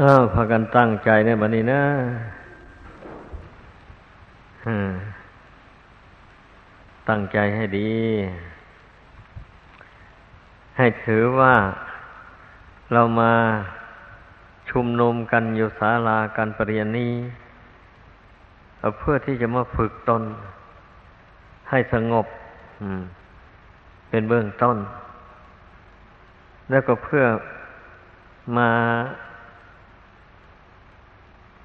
อ้าวพากันตั้งใจเนี่ยบันนี้นะตั้งใจให้ดี ให้ถือว่าเรามาชุมนุมกันอยู่ศาลาการปรริยนนี้เพื่อที่จะมาฝึกตน ให้สงบเป็นเบื้องต้น แล้วก็เพื่อมา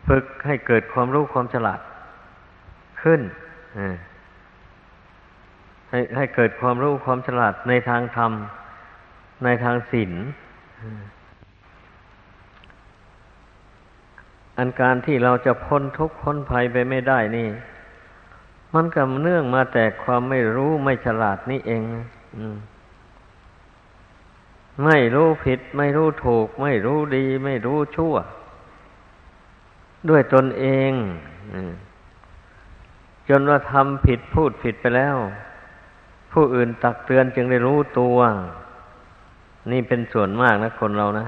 ฝึกให้เกิดความรู้ความฉลาดขึ้นให้ให้เกิดความรู้ความฉลาดในทางธรรม ในทางศีลอันการที่เราจะพ้นทุกข์พ้นภัยไปไม่ได้นี่ มันก็เนื่องมาแต่ความไม่รู้ไม่ฉลาดนี่เองไม่รู้ผิด ไม่รู้ถูก ไม่รู้ดี ไม่รู้ชั่ว ด้วยตนเองจนว่าทำผิดพูดผิดไปแล้ว ผู้อื่นตักเตือนจึงได้รู้ตัว นี่เป็นส่วนมากนะคนเรานะ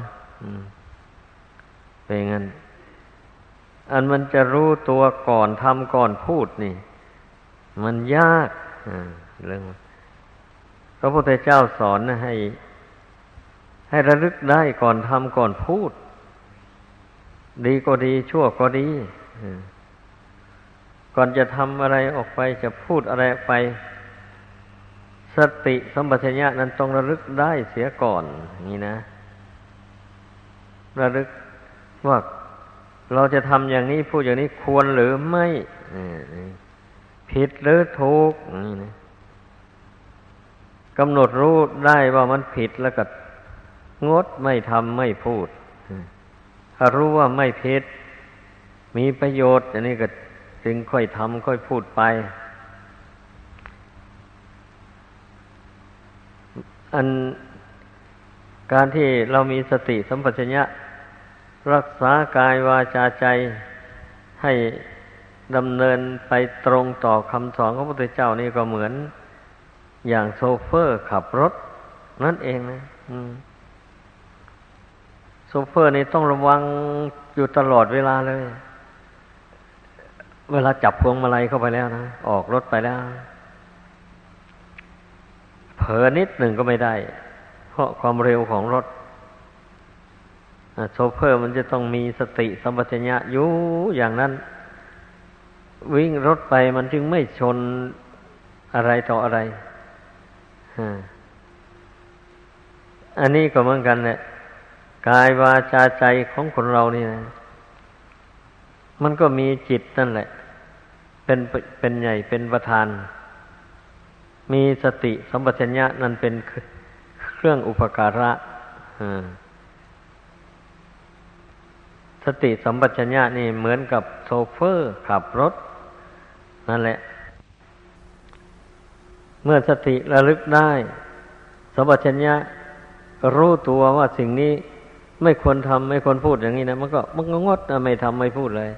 เป็นงั้น อันมันจะรู้ตัวก่อนทำก่อนพูดนี่ มันยากเรื่องพระพุทธเจ้าสอนนะให้ ให้ระลึกได้ก่อนทำก่อนพูด ดีก็ดีชั่วก็ดีก่อนจะทำอะไรออกไปจะพูดอะไรไป สติสัมปชัญญะนั้นต้องระลึกได้เสียก่อนนี่นะ ระลึกว่าเราจะทำอย่างนี้พูดอย่างนี้ควรหรือไม่ผิดหรือถูกนี่นะกำหนดรู้ได้ว่ามันผิดแล้วก็งดไม่ทำไม่พูด ถ้ารู้ว่าไม่ผิด มีประโยชน์ อันนี้ก็จึงค่อยทำค่อยพูดไป อันการที่เรามีสติสัมปชัญญะ รักษากายวาจาใจให้ดำเนินไปตรงต่อคำสอนของพระพุทธเจ้านี่ก็เหมือน อย่างโซเฟอร์ขับรถ นั่นเองนะ โซเฟอร์นี่ต้องระวังอยู่ตลอดเวลาเลย เวลาจับพวงมาลัยเข้าไปแล้วนะ ออกรถไปแล้ว เผลอนิดหนึ่งก็ไม่ได้ เพราะความเร็วของรถโชเฟอร์มันจะต้องมีสติสัมปชัญญะอยู่อย่างนั้น วิ่งรถไปมันจึงไม่ชนอะไรต่ออะไร อันนี้ก็เหมือนกันแหละ กายวาจาใจของคนเรานี่นะ มันก็มีจิตนั่นแหละ เป็นเป็นใหญ่เป็นประธาน มีสติสัมปชัญญะนั่นเป็นเครื่องอุปการะสติสัมปชัญญะนี่เหมือนกับโซเฟอร์ขับรถ นั่นแหละ เมื่อสติระลึกได้สัมปชัญญะรู้ตัวว่าสิ่งนี้ ไม่ควรทำไม่ควรพูดอย่างนี้นะมันก็มันก็งดไม่ทำไม่พูดเลย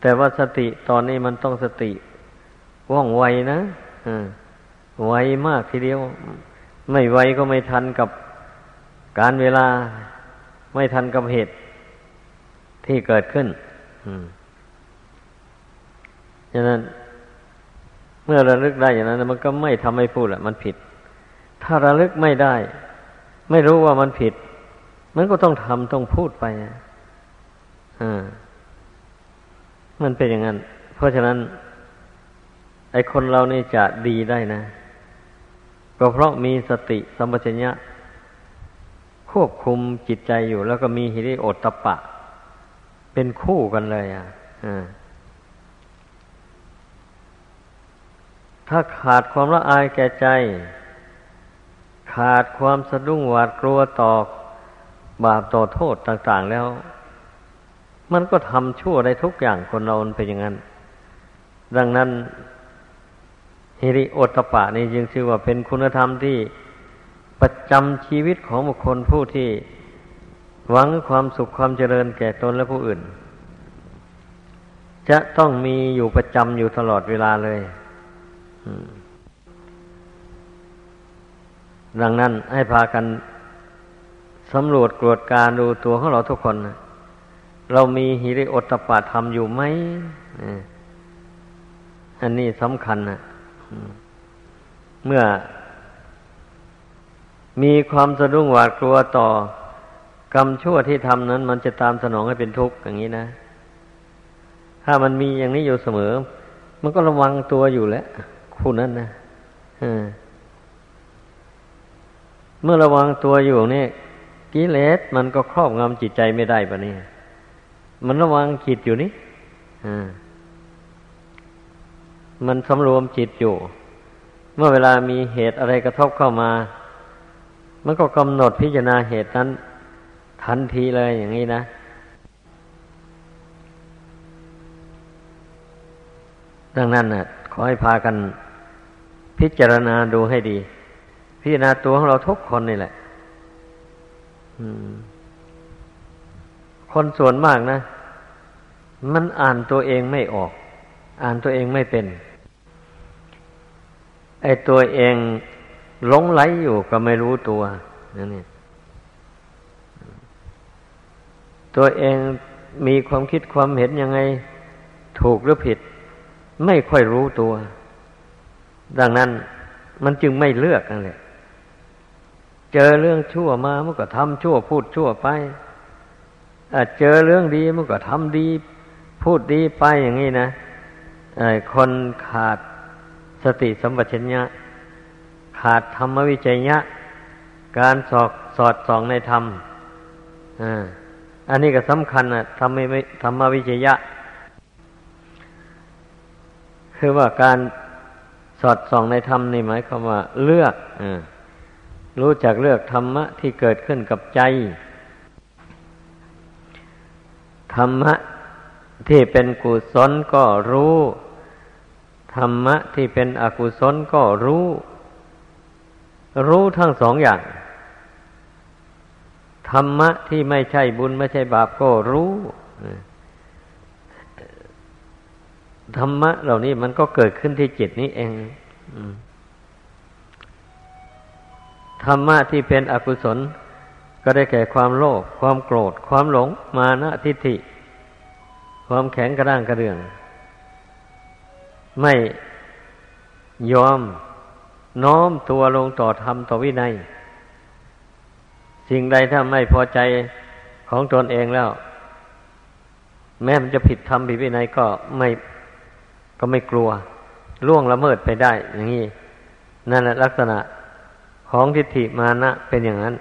แต่ว่าสติตอนนี้มันต้องสติว่องไวนะไวมากทีเดียว ไม่ไวก็ไม่ทันกับการเวลา ไม่ทันกับเหตุที่เกิดขึ้นฉะนั้นเมื่อระลึกได้อย่างนั้น มันก็ไม่ทำให้พูดละมันผิด ถ้าระลึกไม่ได้ ไม่รู้ว่ามันผิด มันก็ต้องทำต้องพูดไปอ่ามันเป็นอย่างนั้น เพราะฉะนั้น ไอคนเรานี่จะดีได้นะ ก็เพราะมีสติสัมปชัญญะ ควบคุมจิตใจอยู่ แล้วก็มีหิริโอตตะปะ เป็นคู่กันเลย อะถ้าขาดความละอายแก่ใจ ขาดความสะดุ้งหวาดกลัวต่อบาปต่อโทษต่าง ๆ แล้ว มันก็ทำชั่วได้ทุกอย่างคนเราเป็นอย่างนั้น ดังนั้นฮิริโอตปะนี่จึงชื่อว่าเป็นคุณธรรมที่ประจำชีวิตของบุคคลผู้ที่หวังความสุขความเจริญแก่ตนและผู้อื่น จะต้องมีอยู่ประจำอยู่ตลอดเวลาเลย ดังนั้นให้พากันสำรวจตรวจการดูตัวของเราทุกคน เรามีหิริโอตปาธรรมอยู่ไหมอันนี้สำคัญนะเมื่อ มีความสะดุ้งหวาดกลัวต่อกรรมชั่วที่ทำนั้น มันจะตามสนองให้เป็นทุกข์อย่างนี้นะ ถ้ามันมีอย่างนี้อยู่เสมอ มันก็ระวังตัวอยู่แล้วคู่นั้นนะ เมื่อระวังตัวอยู่นี่กิเลสมันก็ครอบงำจิตใจไม่ได้ปะนี่มันระวังจิตอยู่นี่มันสำรวมจิตอยู่ เมื่อเวลามีเหตุอะไรกระทบเข้ามา มันก็กำหนดพิจารณาเหตุนั้น ทันทีเลยอย่างนี้นะดังนั้นนะ่ะขอให้พากันพิจารณาดูให้ดี พิจารณาตัวของเราทุกคนนี่แหละคนส่วนมากนะ มันอ่านตัวเองไม่ออก อ่านตัวเองไม่เป็น ไอ้ตัวเองหลงไหลอยู่ก็ไม่รู้ตัวนั่นนี่ตัวเองมีความคิดความเห็นยังไง ถูกหรือผิด ไม่ค่อยรู้ตัว ดังนั้นมันจึงไม่เลือกนั่นแหละ เจอเรื่องชั่วมามันก็ทำชั่วพูดชั่วไปเจอเรื่องดีมันก็ทำดี พูดดีไปอย่างนี้นะคนขาดสติสัมปชัญญะ ขาดธรรมวิจัยญะการสอดสอดส่องในธรรมอันนี้ก็สำคัญนะธรรมธรรมวิจัยะ คือว่าการสอดส่องในธรรมนี่หมายความว่าเลือกอ รู้จักเลือกธรรมะที่เกิดขึ้นกับใจ ธรรมะที่เป็นกุศลก็รู้ ธรรมะที่เป็นอกุศลก็รู้ รู้ทั้งสองอย่าง ธรรมะที่ไม่ใช่บุญไม่ใช่บาปก็รู้ธรรมะเหล่านี้มันก็เกิดขึ้นที่จิตนี้เอง อืม รรมะที่เป็นอกุศล ก็ได้แก่ความโลภความโกรธ ความหลง มานะทิฏฐิ ความแข็งกระด้างกระเดื่อง ไม่ยอมน้อมตัวลงต่อธรรมต่อวินัย สิ่งใดถ้าไม่พอใจของตนเองแล้ว แม้มันจะผิดธรรมผิดวินัยก็ไม่ก็ไม่กลัว ล่วงละเมิดไปได้ อย่างนี้นั่นแหละลักษณะ ของทิฏฐิมานะเป็นอย่างนั้น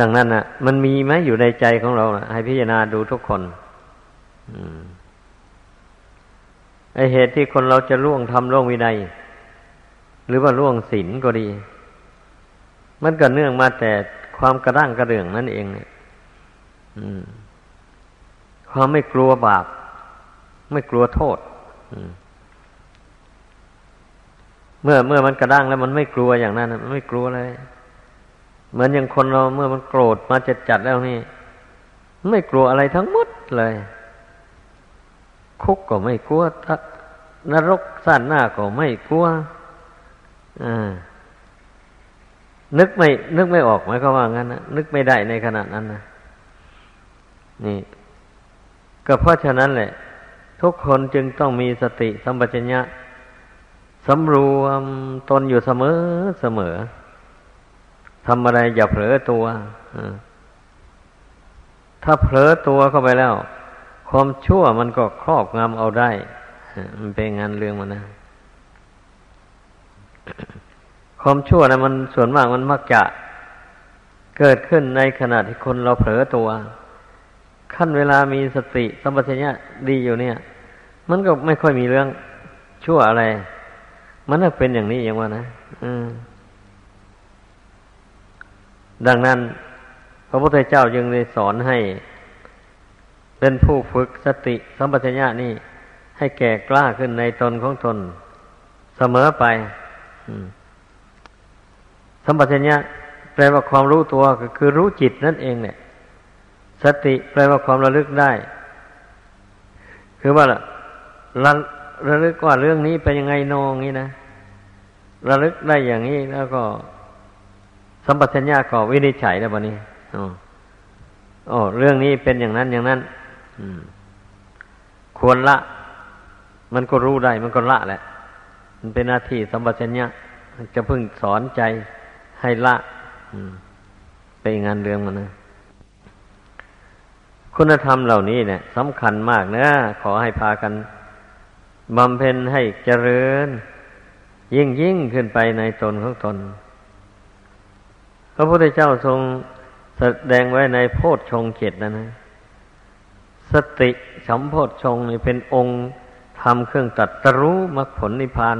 ดังนั้นนะ่ะ มันมีไหมอยู่ในใจของเราให้พิจารณาดูทุกคนไอเหตุที่คนเราจะล่วงทำล่วงวินัยหรือว่าล่วงศีลก็ดี มันก็เนื่องมาแต่ความกระด้างกระเดื่องนั่นเองเนี่ยความไม่กลัวบาป ไม่กลัวโทษ อืม เมื่อเมื่อมันกระด้างแล้วมันไม่กลัวอย่างนั้นมันไม่กลัวเลย เหมือนอย่างคนเราเมื่อมันโกรธมาจัดจัดแล้วนี่ ไม่กลัวอะไรทั้งหมดเลย คุกก็ไม่กลัวนรกสั้นหน้าก็ไม่กลัวอ่านึกไม่ นึกไม่ออกไหมายควาว่างั้นนะนึกไม่ได้ในขณะนั้นนะนี่ ก็เพราะฉะนั้นแหละ ทุกคนจึงต้องมีสติสัมปชัญญะ สำรวมตนอยู่เสมอเสมอทำอะไรอย่าเผลอตัวถ้าเผลอตัวเข้าไปแล้ว ความชั่วมันก็ครอบงำเอาได้มันเป็นงานเรื่องมันนะความชั่วนะมันส่วนมากมันมักจะเกิดขึ้นในขณะที่คนเราเผลอตัว ขั้นเวลามีสติสัมปชัญญะดีอยู่เนี่ย มันก็ไม่ค่อยมีเรื่องชั่วอะไร มันเป็นอย่างนี้อย่างว่านะดังนั้น พระพุทธเจ้าจึงได้สอนให้ เป็นผู้ฝึกสติสัมปชัญญะนี่ ให้แก่กล้าขึ้นในตนของตน เสมอไปสัมปชัญญะแปลว่าความรู้ตัวก็คือรู้จิตนั่นเองเนี่ย สติแปลว่าความระลึกได้ คือว่าระ ระลึกว่าเรื่องนี้เป็นยังไงนองนี้นะระลึกได้อย่างนี้แล้วก็ สัมปชัญญะก็วินิจฉัยแล้วบนี้อ๋อโอ้เรื่องนี้เป็นอย่างนั้นอย่างนั้นอืมควรละ มันก็รู้ได้ มันก็ละแหละ มันเป็นหน้าที่สัมปชัญญะจะพึ่งสอนใจให้ละอืมเป็นงานเรื่องมันนะคุณธรรมเหล่านี้เนี่ยสำคัญมากนะขอให้พากัน บำเพ็ญให้เจริญ ยิ่งยิ่งขึ้นไปในตนของตน พระพุทธเจ้าทรงแสดงไว้ในโพชฌงเจตนะนะ สติสัมโพชฌงนี่เป็นองค์ทำเครื่องตัดตรู้มรรคผลนิพพาน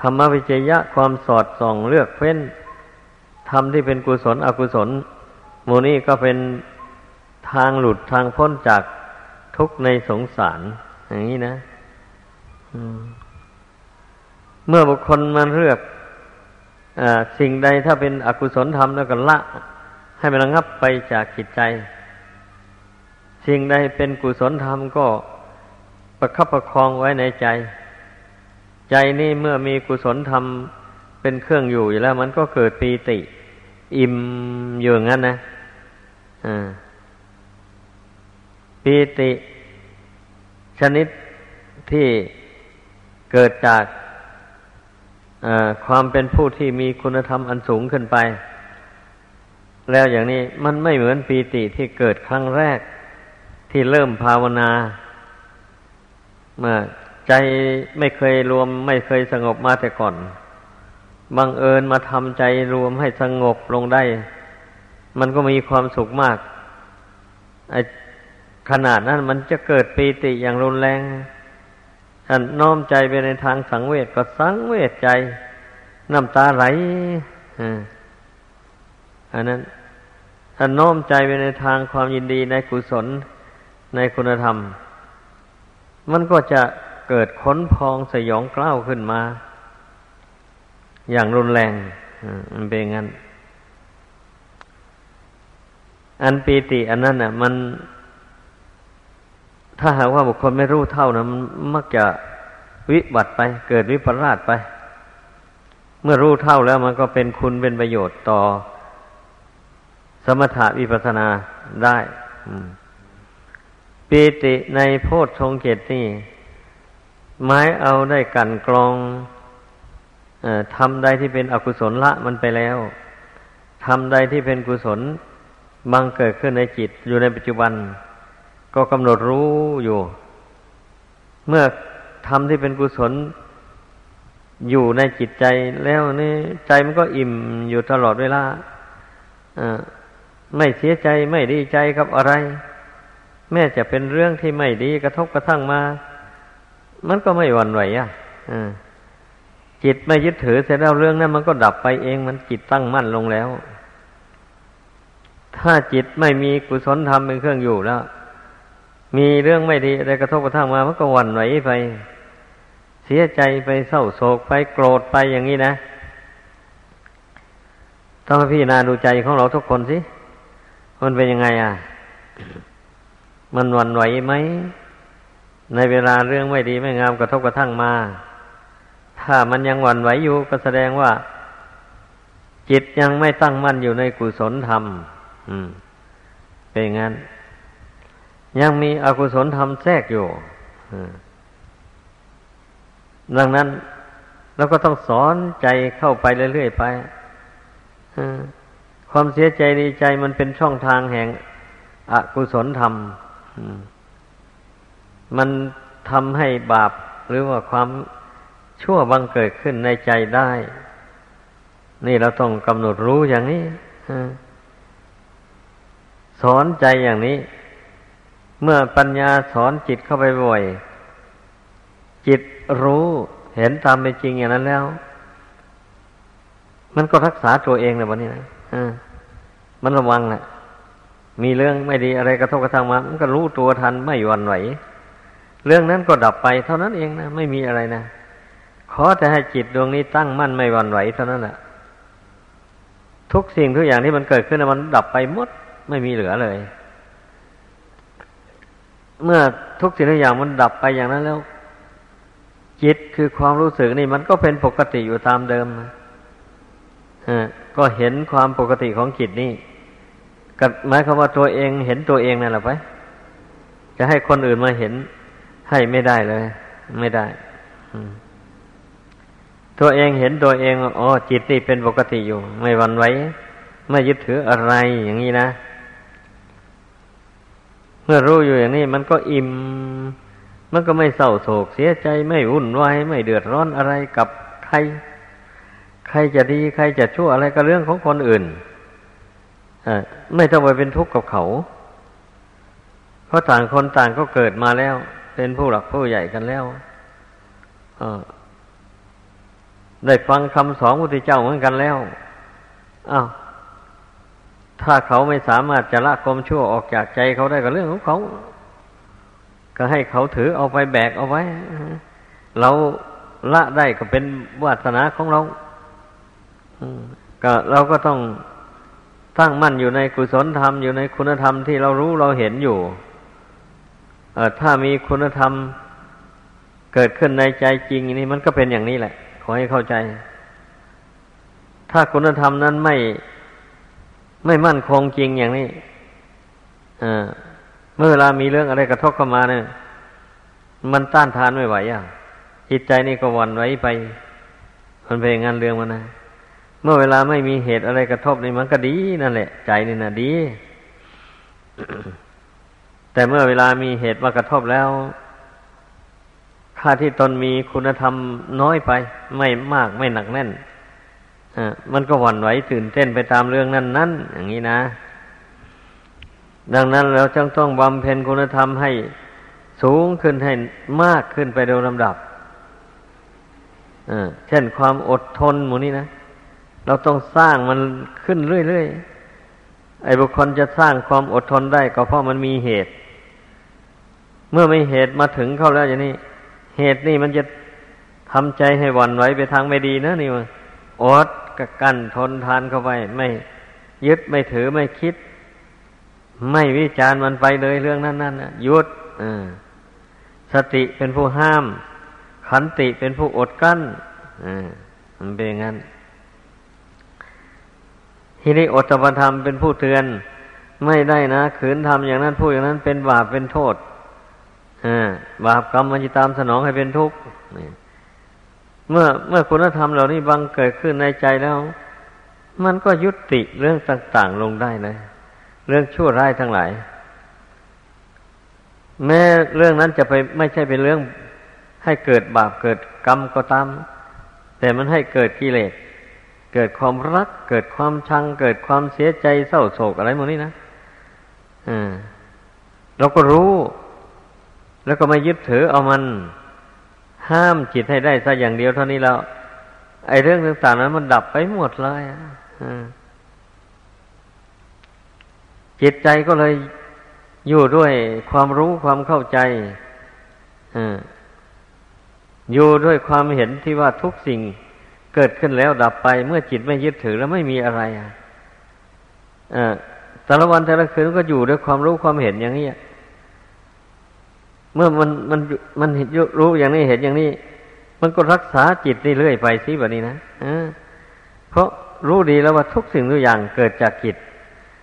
ธรรมวิจยะความสอดส่องเลือกเฟ้นธรรมที่เป็นกุศลอกุศลโมนี่ก็เป็นทางหลุดทางพ้นจาก ทุกข์ในสงสาร อย่างนี้นะเมื่อบุคคลมันเลือกอสิ่งใดถ้าเป็นอกุศลธรรมแล้วก็ละ ให้มันระงับไปจากจิตใจ สิ่งใดเป็นกุศลธรรมก็ประคับประคองไว้ในใจ ใจนี่เมื่อมีกุศลธรรมเป็นเครื่องอยู่อยู่แล้ว มันก็เกิดปีติ อิ่มอยู่งั้นนะอ่า ปีติชนิดที่เกิดจากความเป็นผู้ที่มีคุณธรรมอันสูงขึ้นไป แล้วอย่างนี้มันไม่เหมือนปีติที่เกิดครั้งแรกที่เริ่มภาวนาเมื่อใจไม่เคยรวมไม่เคยสงบมาแต่ก่อนบังเอิญมาทำใจรวมให้สงบลงได้ มันก็มีความสุขมากไอ ขนาดนั้นมันจะเกิดปีติอย่างรุนแรงท่านน้อมใจไปในทางสังเวชก็สังเวชใจ น้ำตาไหลอันนั้นท่านน้อมใจไปในทางความยินดีในกุศลในคุณธรรม มันก็จะเกิดขนพองสยองกล้าวขึ้นมา อย่างรุนแรงมันเป็นงั้น อันปีติอันนั้นอะ มัน ถ้าหากว่าบุคคลไม่รู้เท่านะมันมักจะวิบัติไป เกิดวิปลาสไป เมื่อรู้เท่าแล้วมันก็เป็นคุณเป็นประโยชน์ต่อ สมถะวิปัสนาได้ปีติในโพชฌงเกตนี่ไม้เอาได้กันกรองทำใดที่เป็นอกุศลละมันไปแล้วทำใดที่เป็นกุศลบังเกิดขึ้นในจิตอยู่ในปัจจุบัน ก็กำหนดรู้อยู่ เมื่อทำที่เป็นกุศลอยู่ในจิตใจแล้วนี่ใจมันก็อิ่มอยู่ตลอดเวลาไม่เสียใจไม่ดีใจกับอะไร แม้จะเป็นเรื่องที่ไม่ดีกระทบกระทั่งมา มันก็ไม่หวั่นไหวอะจิตไม่ยึดถือเสร็จแล้วเรื่องนั้นมันก็ดับไปเองมันจิตตั้งมั่นลงแล้ว ถ้าจิตไม่มีกุศลธรรมเป็นเครื่องอยู่แล้ว มีเรื่องไม่ดีอะไรกระทบกระทั่งมามันก็หวั่นไหวไป เสียใจไปเศร้าโศกไปโกรธไปอย่างนี้นะต้องพี่นาดูใจของเราทุกคนสิมันเป็นยังไงอะ มันหวั่นไหวไหมในเวลาเรื่องไม่ดีไม่งามกระทบกระทั่งมา ถ้ามันยังหวั่นไหวอยู่ก็แสดงว่า จิตยังไม่ตั้งมั่นอยู่ในกุศลธรรม อืม เป็นงั้น ยังมีอกุศลทำแทรกอยู่ดังนั้นเราก็ต้องสอนใจเข้าไปเรื่อยๆไปความเสียใจดีใจมันเป็นช่องทางแห่งอกุศลธรรมมันทำให้บาปหรือว่าความชั่วบังเกิดขึ้นในใจได้ นี่เราต้องกำหนดรู้อย่างนี้สอนใจอย่างนี้ เมื่อปัญญาสอนจิตเข้าไปบ่อย จิตรู้เห็นตามเป็นจริงอย่างนั้นแล้ว มันก็รักษาตัวเองนะวันนี้นะมันระวังนะมีเรื่องไม่ดีอะไรกระทบกระทั่งมา มันก็รู้ตัวทันไม่หวั่นไหว เรื่องนั้นก็ดับไปเท่านั้นเองนะ ไม่มีอะไรนะ ขอแต่ให้จิตดวงนี้ตั้งมั่นไม่หวั่นไหวเท่านั้นแหละทุกสิ่งทุกอย่างที่มันเกิดขึ้นมันดับไปหมดไม่มีเหลือเลย เมื่อทุกสิ่งทุกอย่างมันดับไปอย่างนั้นแล้ว จิตคือความรู้สึกนี่ มันก็เป็นปกติอยู่ตามเดิมก็เห็นความปกติของจิตนี่กับหมายความว่าตัวเองเห็นตัวเองนั่นแหละไป จะให้คนอื่นมาเห็นให้ไม่ได้เลย ไม่ได้ตัวเองเห็นตัวเองอ๋อจิตนี่เป็นปกติอยู่ ไม่วันไหวไม่ยึดถืออะไรอย่างนี้นะ เมื่อรู้อยู่อย่างนี้มันก็อิ่ม มันก็ไม่เศร้าโศกเสียใจไม่วุ่นวายไม่เดือดร้อนอะไรกับใคร ใครจะดีใครจะชั่วอะไรก็เรื่องของคนอื่นอไม่ต้องไปเป็นทุกข์กับเขา เพราะต่างคนต่างก็เกิดมาแล้ว เป็นผู้หลักผู้ใหญ่กันแล้วได้ฟังคำสอนพระพุทธเจ้าเหมือนกันแล้วอ้าว ถ้าเขาไม่สามารถจะละความชั่วออกจากใจเขาได้ก็เรื่องของเขา ก็ให้เขาถือเอาไปแบกเอาไว้ เราละได้ก็เป็นวาสนาของเราก็เราก็ต้องตั้งมั่นอยู่ในกุศลธรรมอยู่ในคุณธรรมที่เรารู้เราเห็นอยู่ถ้ามีคุณธรรมเกิดขึ้นในใจจริงนี่มันก็เป็นอย่างนี้แหละ ขอให้เข้าใจ ถ้าคุณธรรมนั้นไม่ ไม่มั่นคงจริงอย่างนี้เมื่อเวลามีเรื่องอะไรกระทบเข้ามาเนี่ย มันต้านทานไม่ไหวอะจิตใจนี่ก็วันไว้ไปมันเป็นงานเรื่องมันนะเมื่อเวลาไม่มีเหตุอะไรกระทบนี่มันก็ดีนั่นแหละ ใจนี่นะดี แต่เมื่อเวลามีเหตุมากระทบแล้วค่าที่ตนมีคุณธรรมน้อยไป ไม่มากไม่หนักแน่น มันก็หวั่นไหวตื่นเต้นไปตามเรื่องนั้นนั้นอย่างนี้นะ ดังนั้นเราจึงต้องบำเพ็ญคุณธรรมให้สูงขึ้นให้มากขึ้นไปโดยลำดับเช่นความอดทนหมูนี้นะ เราต้องสร้างมันขึ้นเรื่อยๆ ไอ้บุคคลจะสร้างความอดทนได้ก็เพราะมันมีเหตุ เมื่อไม่เหตุมาถึงเข้าแล้วอย่างนี้ เหตุนี่มันจะทำใจให้หวั่นไหวไปทางไม่ดีนะนี่มันอด ก็กั้นทนทานเข้าไป ไม่ยึดไม่ถือไม่คิด ไม่วิจารมันไปเลยเรื่องนั้นนั่นหยุดสติเป็นผู้ห้าม ขันติเป็นผู้อดกั้นมันเป็นอย่างนั้นทีนี้อดตปธรรมเป็นผู้เตือน ไม่ได้นะขืนทำอย่างนั้นพูดอย่างนั้นเป็นบาปเป็นโทษบาปกรรมมันจะตามสนองให้เป็นทุกข์ เมื่อเมื่อคุณธรรมเหล่านี้บังเกิดขึ้นในใจแล้ว มันก็ยุติเรื่องต่างๆลงได้นะ เรื่องชั่วร้ายทั้งหลาย แม้เรื่องนั้นจะไปไม่ใช่เป็นเรื่องให้เกิดบาปเกิดกรรมก็ตาม แต่มันให้เกิดกิเลสเกิดความรัก เกิดความชัง เกิดความเสียใจเศร้าโศกอะไรหมดนี้นะอ่าเราก็รู้ แล้วก็ไม่ยึดถือเอามัน ห้ามจิตให้ได้สักอย่างเดียวเท่านี้แล้ว ไอ้เรื่องต่างๆนั้นมันดับไปหมดเลยจิตใจก็เลยอยู่ด้วยความรู้ความเข้าใจอยู่ด้วยความเห็นที่ว่าทุกสิ่งเกิดขึ้นแล้วดับไป เมื่อจิตไม่ยึดถือแล้วไม่มีอะไรอะแต่ละวันแต่ละคืนก็อยู่ด้วยความรู้ความเห็นอย่างนี้ เมื่อมันมันมันเห็นรู้อย่างนี้เห็นอย่างนี้ มันก็รักษาจิตนี่เรื่อยไปสิแบบนี้นะเพราะรู้ดีแล้วว่าทุกสิ่งทุกอย่างเกิดจากจิต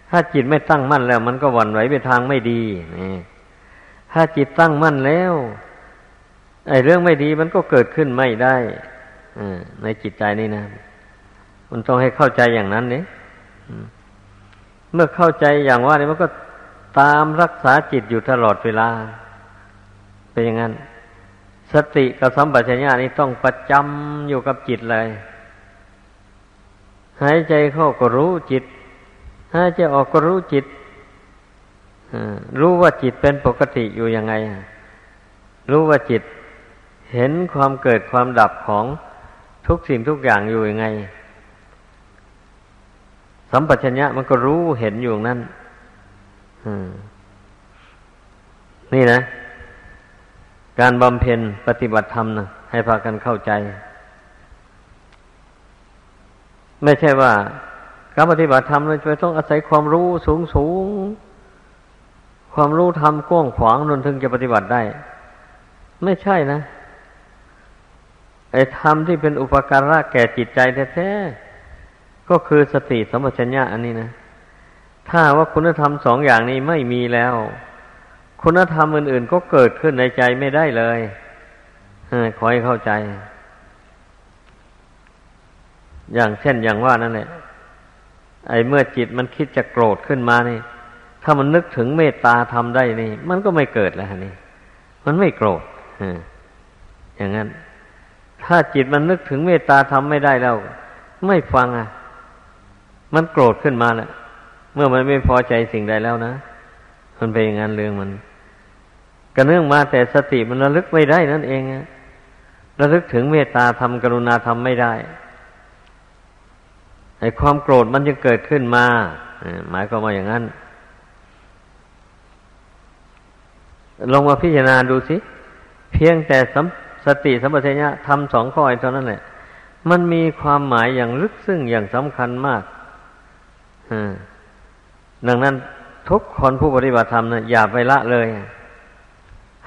ถ้าจิตไม่ตั้งมั่นแล้ว มันก็หวั่นไหวไปทางไม่ดีนี่ถ้าจิตตั้งมั่นแล้วไอ้เรื่องไม่ดีมันก็เกิดขึ้นไม่ได้อในจิตใจนี่นะ มันต้องให้เข้าใจอย่างนั้นเนี่ยเมื่อเข้าใจอย่างว่านี่มันก็ตามรักษาจิตอยู่ตลอดเวลา เป็นอย่างนั้น สติกับสัมปชัญญะนี่ต้องประจำอยู่กับจิตเลย หายใจเข้าก็รู้จิต หายใจออกก็รู้จิตรู้ว่าจิตเป็นปกติอยู่ยังไง รู้ว่าจิตเห็นความเกิดความดับของทุกสิ่งทุกอย่างอยู่ยังไง สัมปชัญญะมันก็รู้เห็นอยู่นั่นนี่นะ การบำเพ็ญปฏิบัติธรรมนะให้พากันเข้าใจ ไม่ใช่ว่า การปฏิบัติธรรมเราจะต้องอาศัยความรู้สูงสูงความรู้ธรรมกว้างขวางนนถึงจะปฏิบัติได้ ไม่ใช่นะไอ้ธรรมที่เป็นอุปการะแก่จิตใจแท้ๆก็คือสติสัมปชัญญะอันนี้นะ ถ้าว่าคุณธรรมสองอย่างนี้ไม่มีแล้ว คุณธรรมอื่น ๆ ก็เกิดขึ้นในใจไม่ได้เลยขอให้เข้าใจ อย่างเช่นอย่างว่านั่นแหละไอ้เมื่อจิตมันคิดจะโกรธขึ้นมานี่ ถ้ามันนึกถึงเมตตาทำได้นี่ มันก็ไม่เกิดแล้วนี่ มันไม่โกรธอย่างนั้น ถ้าจิตมันนึกถึงเมตตาทำไม่ได้แล้ว ไม่ฟังอะ มันโกรธขึ้นมาแล้วเมื่อมันไม่พอใจสิ่งใดแล้วนะ มันเป็นอย่างนั้นเรื่องมัน กระเนื่องมาแต่สติมันระลึกไม่ได้นั่นเองะระลึกถึงเมตตาธรรมกรุณาธรรมไม่ได้ไอ้ความโกรธมันจะเกิดขึ้นมาหมายความว่าอย่างนั้น ลงมาพิจารณาดูสิ เพียงแต่สติสัมปชัญญะทำสองข้อเท่านั้นแหละ มันมีความหมายอย่างลึกซึ้งอย่างสำคัญมากดังนั้นทุกคนผู้ปฏิบัติธรรมนะอย่าไปละเลย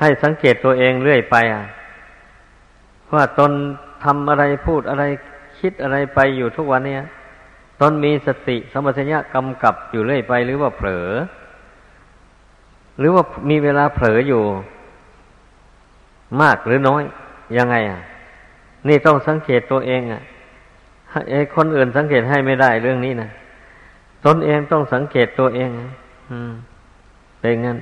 ให้สังเกตตัวเองเรื่อยไปอะว่าตนทำอะไรพูดอะไรคิดอะไรไปอยู่ทุกวันเนี้ยตนมีสติสมัชญะกำกับอยู่เรื่อยไป หรือว่าเผลอ หรือว่ามีเวลาเผลออยู่ มากหรือน้อย ยังไง อะ นี่ต้องสังเกตตัวเองอะไอ้คนอื่นสังเกตให้ไม่ได้เรื่องนี้นะตนเองต้องสังเกตตัวเอง อืมเป็นงั้น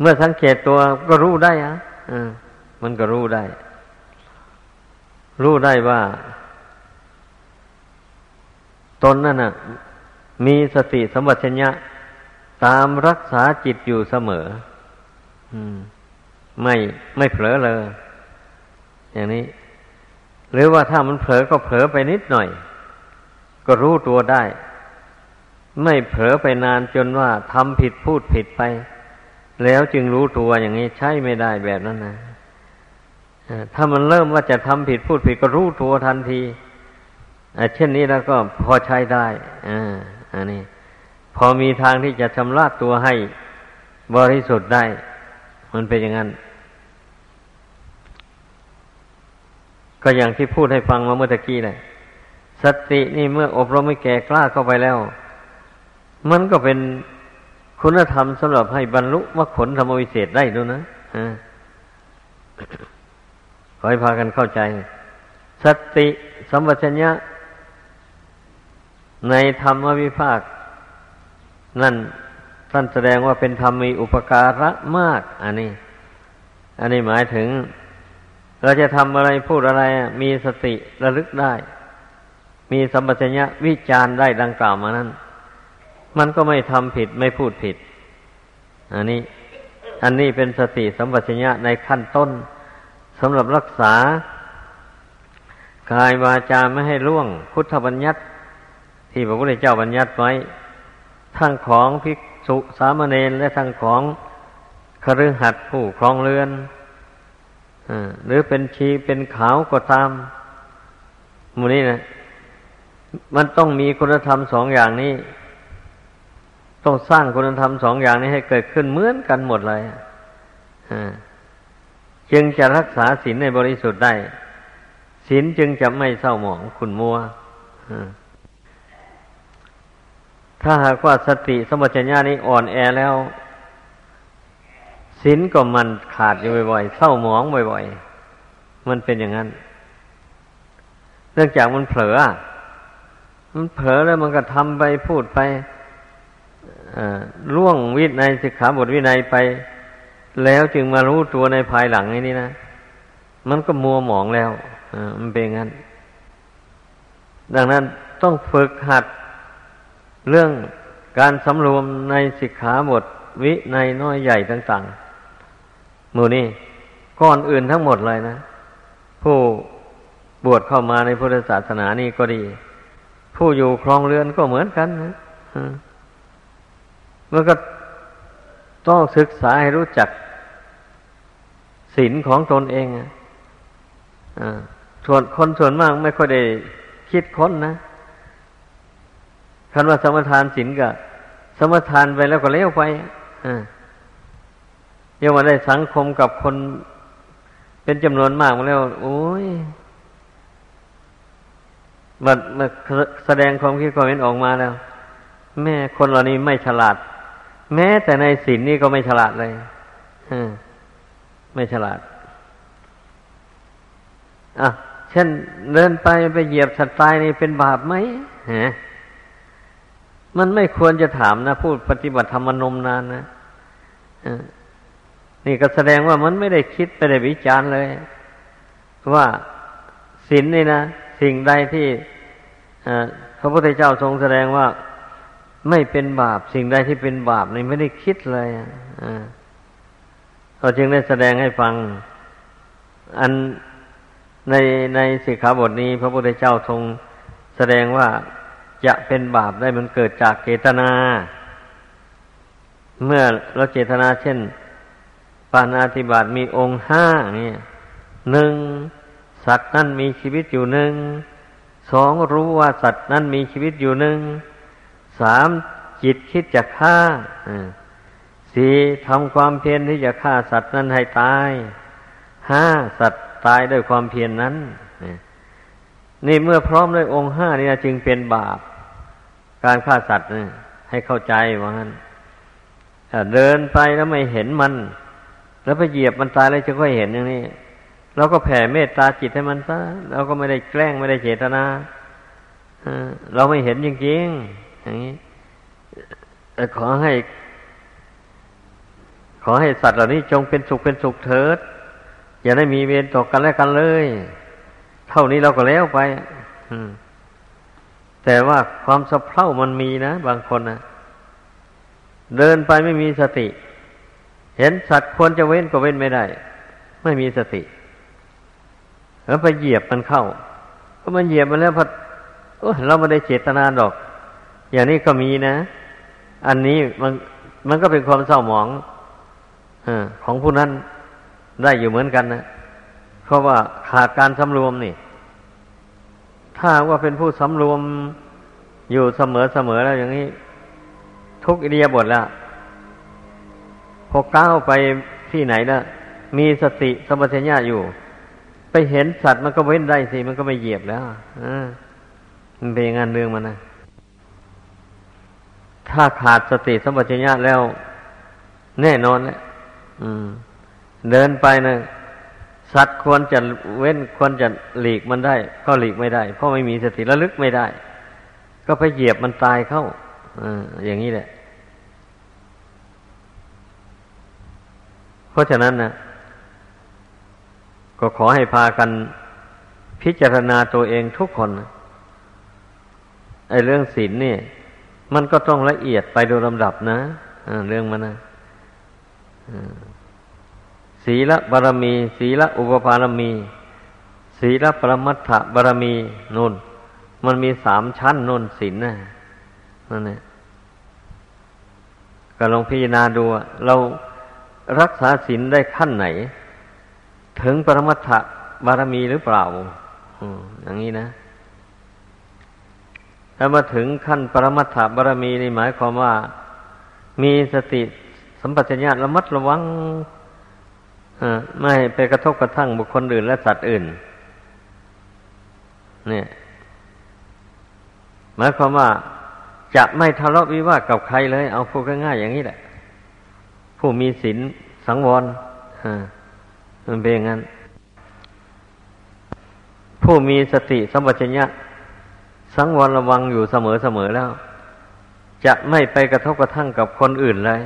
เมื่อสังเกตตัวก็รู้ได้อะมันก็รู้ได้ รู้ได้ว่า ตนนั่นน่ะ มีสติสมบัติชญะ ตามรักษาจิตอยู่เสมอ อืม ไม่ไม่เผลอเลย อย่างนี้ หรือว่าถ้ามันเผลอก็เผลอไปนิดหน่อย ก็รู้ตัวได้ ไม่เผลอไปนานจนว่าทำผิดพูดผิดไป แล้วจึงรู้ตัวอย่างนี้ใช่ไม่ได้แบบนั้นนะถ้ามันเริ่มว่าจะทำผิดพูดผิดก็รู้ตัวทันทีเช่นนี้แล้วก็พอใช้ได้อ่าอันนี้ พอมีทางที่จะชำระตัวให้บริสุทธิ์ได้ มันเป็นอย่างนั้น ก็อย่างที่พูดให้ฟังมาเมื่อตะกี้แหละสตินี่เมื่ออบรมไม่แก่กล้าเข้าไปแล้ว มันก็เป็น คุณธรรมสำหรับให้บรรลุมรรคผลธรรมวิเศษได้ด้วยนะขอให้พากันเข้าใจ สติสัมปชัญญะ ในธรรมวิภาค นั่นท่านแสดงว่าเป็นธรรมมีอุปการะมาก อันนี้ อันนี้หมายถึง เราจะทำอะไรพูดอะไรมีสติระลึกได้ มีสัมปชัญญะวิจารณ์ได้ดังกล่าวมานั้น มันก็ไม่ทำผิดไม่พูดผิด อันนี้ อันนี้เป็นสติสัมปชัญญะในขั้นต้นสำหรับรักษากายวาจาไม่ให้ล่วง พุทธบัญญัติ ที่พระพุทธเจ้าบัญญัติไว้ ทั้งของภิกษุสามเณรและทั้งของคฤหัสถ์ผู้ครองเรือนหรือเป็นชีเป็นขาวก็ตามมูนี้นะมันต้องมีคุณธรรมสองอย่างนี้ ต้องสร้างคุณธรรมสองอย่างนี้ให้เกิดขึ้นเหมือนกันหมดเลยจึงจะรักษาศีลในบริสุทธิ์ได้ศีลจึงจะไม่เศร้าหมองขุนมัวถ้าหากว่าสติสมัชัญญานี้อ่อนแอแล้วศีลก็มันขาดอยู่บ่อยๆเศร้าหมองบ่อยๆมันเป็นอย่างนั้น เนื่องจากมันเผลอ มันเผลอแล้วมันก็ทำไปพูดไป ล่วงวินัยสิกขาบทวินัยไป แล้วจึงมารู้ตัวในภายหลังนี้นะ มันก็มัวหมองแล้วมันเป็นงั้น ดังนั้นต้องฝึกหัดเรื่องการสำรวมในสิกขาบทวิในน้อยใหญ่ต่างๆมูนี่ก้อนอื่นทั้งหมดเลยนะ ผู้บวชเข้ามาในพุทธศาสนานี่ก็ดี ผู้อยู่ครองเรือนก็เหมือนกันนะ มันก็ต้องศึกษาให้รู้จักศีลของตนเองอะส่วนคนส่วนมากไม่ค่อยได้คิดค้นนะคันว่าสมทานศีลก็ สมทานไปแล้วก็เลี้ยวไปอ่าเรียกว่าได้สังคมกับคนเป็นจำนวนมากมาแล้ว โอ้ยมันมันแสดงความคิดความเห็นออกมาแล้ว แม่คนเหล่านี้ไม่ฉลาด แม้แต่ในศีลนี่ก็ไม่ฉลาดเลยไม่ฉลาด อะ เช่นเดินไปไปเหยียบสัตว์ตายนี่เป็นบาปไหมฮะมันไม่ควรจะถามนะพูดปฏิบัติธรรมนมนานนะนี่ก็แสดงว่ามันไม่ได้คิดไปได้วิจารณ์เลย ว่าศีลนี่นะสิ่งใดที่พระพุทธเจ้าทรงแสดงว่า ไม่เป็นบาป สิ่งใดที่เป็นบาปนี่ไม่ได้คิดเลยอ่าเขาจึงได้แสดงให้ฟัง อันในในสิกขาบทนี้ พระพุทธเจ้าทรงแสดงว่าจะเป็นบาปได้มันเกิดจากเจตนา เมื่อเราเจตนาเช่น ปานาธิบาตมีองค์ห้าเนี่ยหนึ่งสัตว์นั่นมีชีวิตอยู่หนึ่งสองรู้ว่าสัตว์นั้นมีชีวิตอยู่หนึ่ง สามจิตคิดจะฆ่าสี่ทำความเพียรที่จะฆ่าสัตว์นั้นให้ตายห้าสัตว์ตายด้วยความเพียรนนั้นนี่เมื่อพร้อมด้วยองค์ห้านี่จึงเป็นบาป การฆ่าสัตว์นี่ให้เข้าใจว่างั้นถ้าเดินไปแล้วไม่เห็นมัน แล้วไปเหยียบมันตายแล้วจะค่อยเห็นอย่างนี้เราก็แผ่เมตตาจิตให้มันซะเราก็ไม่ได้แกล้งไม่ได้เจตนาเราไม่เห็นจริงๆ อย่างนี้แต่ขอให้ ขอให้สัตว์เหล่านี้จงเป็นสุขเป็นสุขเถิด อย่าได้มีเวรต่อกันและกันเลย เท่านี้เราก็แล้วไปแต่ว่าความสะเพร่ามันมีนะบางคนนะเดินไปไม่มีสติ เห็นสัตว์ควรจะเว้นก็เว้นไม่ได้ ไม่มีสติ แล้วไปเหยียบมันเข้าก็มันเหยียบมันแล้วพอเราไม่ได้เจตนาดอก อย่างนี้ก็มีนะ อันนี้มันมันก็เป็นความเศร้าหมองอของผู้นั้นได้อยู่เหมือนกันนะเพราะว่าขาดการสำรวมนี่ ถ้าว่าเป็นผู้สำรวมอยู่เสมอเสมอแล้วอย่างนี้ ทุกอิเดียบทแล้วพอก้าวไปที่ไหนนะมีสติสมัชัญญาอยู่ ไปเห็นสัตว์มันก็เว้นได้สิ มันก็ไม่เหยียบแล้วอ่ามันเป็นงานเรื่องมันนะ ถ้าขาดสติสัมปชัญญะแล้ว แน่นอนแหละเดินไปนะสัตว์ควรจะเว้นควรจะหลีกมันได้ ก็หลีกไม่ได้ เพราะไม่มีสติระลึกไม่ได้ ก็ไปเหยียบมันตายเข้าออย่างนี้แหละ เพราะฉะนั้นนะก็ขอให้พากันพิจารณาตัวเองทุกคนไอ้เรื่องศีลเนี่ย มันก็ต้องละเอียดไปโดยลำดับนะเรื่องมันนะศีลบารมี ศีลอุปปารมี ศีลปรมัตถบารมีนุ่น มันมีสามชั้นนุ่นศีลนะนั่นแหละก็ลองพิจารณาดูเรารักษาศีลได้ขั้นไหน ถึงปรมัตถบารมีหรือเปล่าอย่างนี้นะ ถ้ามาถึงขั้นปรมัตถบารมีนี่หมายความว่า มีสติสัมปชัญญะระมัดระวังไม่ไปกระทบกระทั่งบุคคลอื่นและสัตว์อื่น เนี่ย หมายความว่าจะไม่ทะเลาะวิวาทกับใครเลย เอาพูดง่ายๆอย่างนี้แหละ ผู้มีศีลสังวรมันเป็นอย่างนั้น ผู้มีสติสัมปชัญญะ สังวรระวังอยู่เสมอเสมอแล้ว จะไม่ไปกระทบกระทั่งกับคนอื่นเลย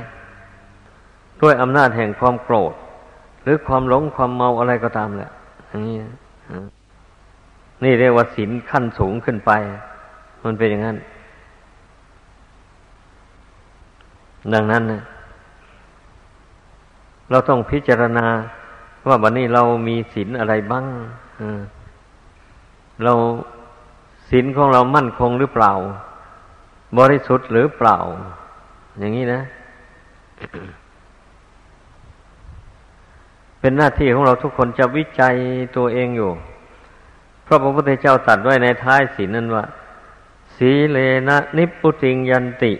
ด้วยอำนาจแห่งความโกรธ หรือความหลงความเมาอะไรก็ตามแหละนี้นี่เรียกว่าศีลขั้นสูงขึ้นไป มันเป็นอย่างนั้น ดังนั้นนะเราต้องพิจารณาว่าวันนี้เรามีศีลอะไรบ้างเรา ศีลของเรามั่นคงหรือเปล่า บริสุทธิ์หรือเปล่า อย่างนี้นะ เป็นหน้าที่ของเราทุกคนจะวิจัยตัวเองอยู่ เพราะพระพุทธเจ้าตรัสไว้ในท้ายศีลนั้นว่า สีเลนะนิพุติงยันติ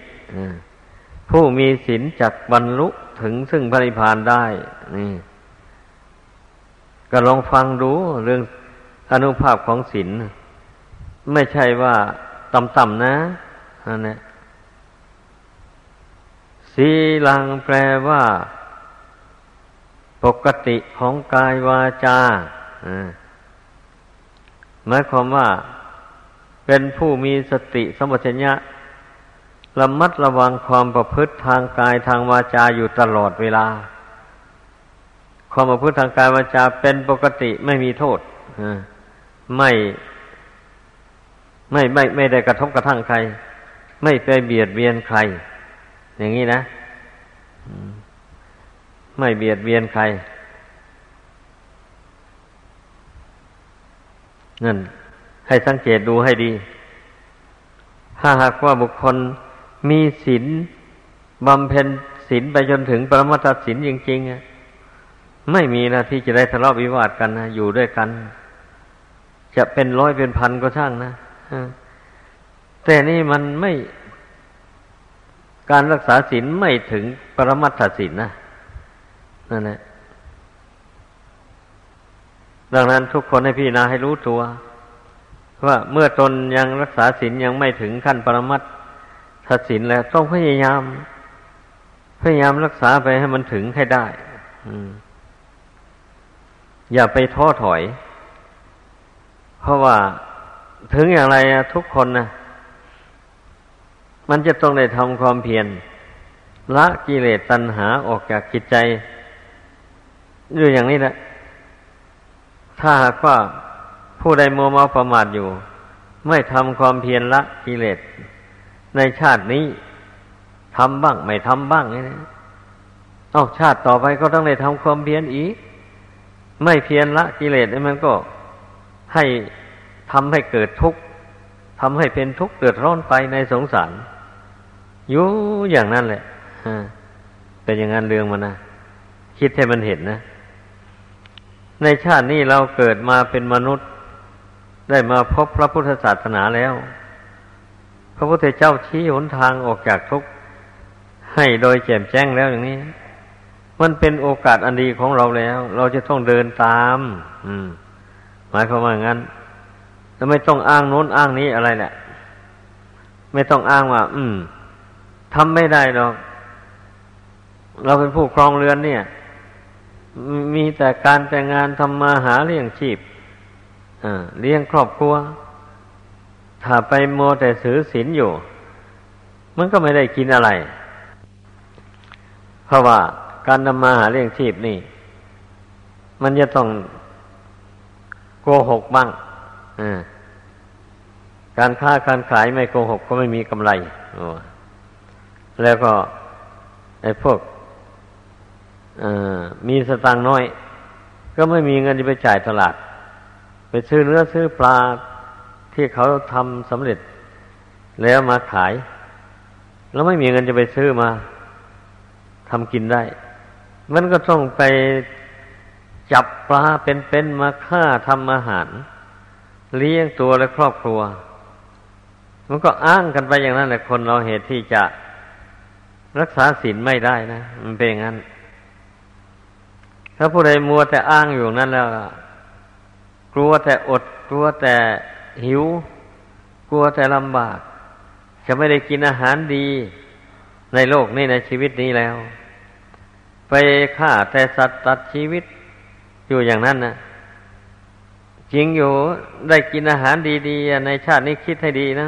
ผู้มีศีลจักบรรลุถึงซึ่งพระนิพพานได้ นี่ ก็ลองฟังดูเรื่องอนุภาพของศีล ไม่ใช่ว่าต่ำๆนะอันนี้สีลังแปลว่า ปกติของกายวาจาหมายความว่า เป็นผู้มีสติสมัชัญญะระมัดระวังความประพฤติทางกายทางวาจาอยู่ตลอดเวลา ความประพฤติทางกายวาจาเป็นปกติไม่มีโทษไม่ ไม่ไม่ไม่ได้กระทบกระทั่งใคร ไม่ไปเบียดเบียนใคร อย่างนี้นะไม่เบียดเบียนใครนั่นให้สังเกตดูให้ดี ถ้าหากว่าบุคคลมีศีลบำเพ็ญศีลไปจนถึงปรมัตถศีลจริงๆไม่มีนะที่จะได้ทะเลาะวิวาทกันนะอยู่ด้วยกัน จะเป็นร้อยเป็นพันก็ช่างนะ แต่นี่มันไม่การรักษาศีลไม่ถึงปรมัตถศีลนะนั่นแหละดังนั้นทุกคนให้พี่นาให้รู้ตัว ว่าเมื่อตนยังรักษาศีลยังไม่ถึงขั้นปรมัตถศีลแล้ว ต้องพยายาม พยายามรักษาไปให้มันถึงให้ได้อย่าไปท้อถอย เพราะว่า ถึงอย่างไรทุกคนนะมันจะต้องได้ทำความเพียรละกิเลสตัณหาออกจากจิตใจอยู่อย่างนี้แหละ ถ้าหากว่าผู้ใดมัวเมาประมาทอยู่ ไม่ทำความเพียรละกิเลสในชาตินี้ทำบ้าง ไม่ทำบ้างนี่นะเอาชาติต่อไปก็ต้องได้ทำความเพียรอีก ไม่เพียรละกิเลสมันก็ให้ ทำให้เกิดทุกข์ทำให้เป็นทุกข์เดือดร้อนไปในสงสารอยู่อย่างนั้นแหละเป็นอย่างนั้นเรื่องมันนะคิดให้มันเห็นนะ ในชาตินี้เราเกิดมาเป็นมนุษย์ ได้มาพบพระพุทธศาสนาแล้ว พระพุทธเจ้าชี้หนทางออกจากทุกข์ให้โดยแจ่มแจ้งแล้วอย่างนี้ มันเป็นโอกาสอันดีของเราแล้ว เราจะต้องเดินตาม อืม หมายความว่างั้น แล้วไม่ต้องอ้างโน้นอ้างนี้อะไรแหละ ไม่ต้องอ้างว่า อืมทำไม่ได้หรอก เราเป็นผู้ครองเรือนเนี่ย มีแต่การแต่งงานทำมาหาเลี้ยงชีพเลี้ยงครอบครัว ถ้าไปโมแต่สือศีลอยู่ มันก็ไม่ได้กินอะไร เพราะว่าการทำมาหาเลี้ยงชีพนี่ มันจะต้องโกหกบ้าง การค้าการขายไม่โกหกก็ไม่มีกำไรแล้วก็ไอ้พวกมีสตางค์น้อย ก็ไม่มีเงินจะไปจ่ายตลาด ไปซื้อเนื้อซื้อปลาที่เขาทำสำเร็จ แล้วมาขาย แล้วไม่มีเงินจะไปซื้อมาทำกินได้ มันก็ต้องไปจับปลาเป็นๆมาฆ่าทำอาหาร เลี้ยงตัวและครอบครัว มันก็อ้างกันไปอย่างนั้นแหละคนเราเหตุที่จะรักษาศีลไม่ได้นะ มันเป็นอย่างนั้น ถ้าผู้ใดมัวแต่อ้างอยู่นั่นแล้ว กลัวแต่อด กลัวแต่หิว กลัวแต่ลำบาก จะไม่ได้กินอาหารดี ในโลกนี้ในชีวิตนี้แล้ว ไปฆ่าแต่สัตว์ตัดชีวิตอยู่อย่างนั้นนะ จริงอยู่ได้กินอาหารดีๆ ในชาตินี้คิดให้ดีนะ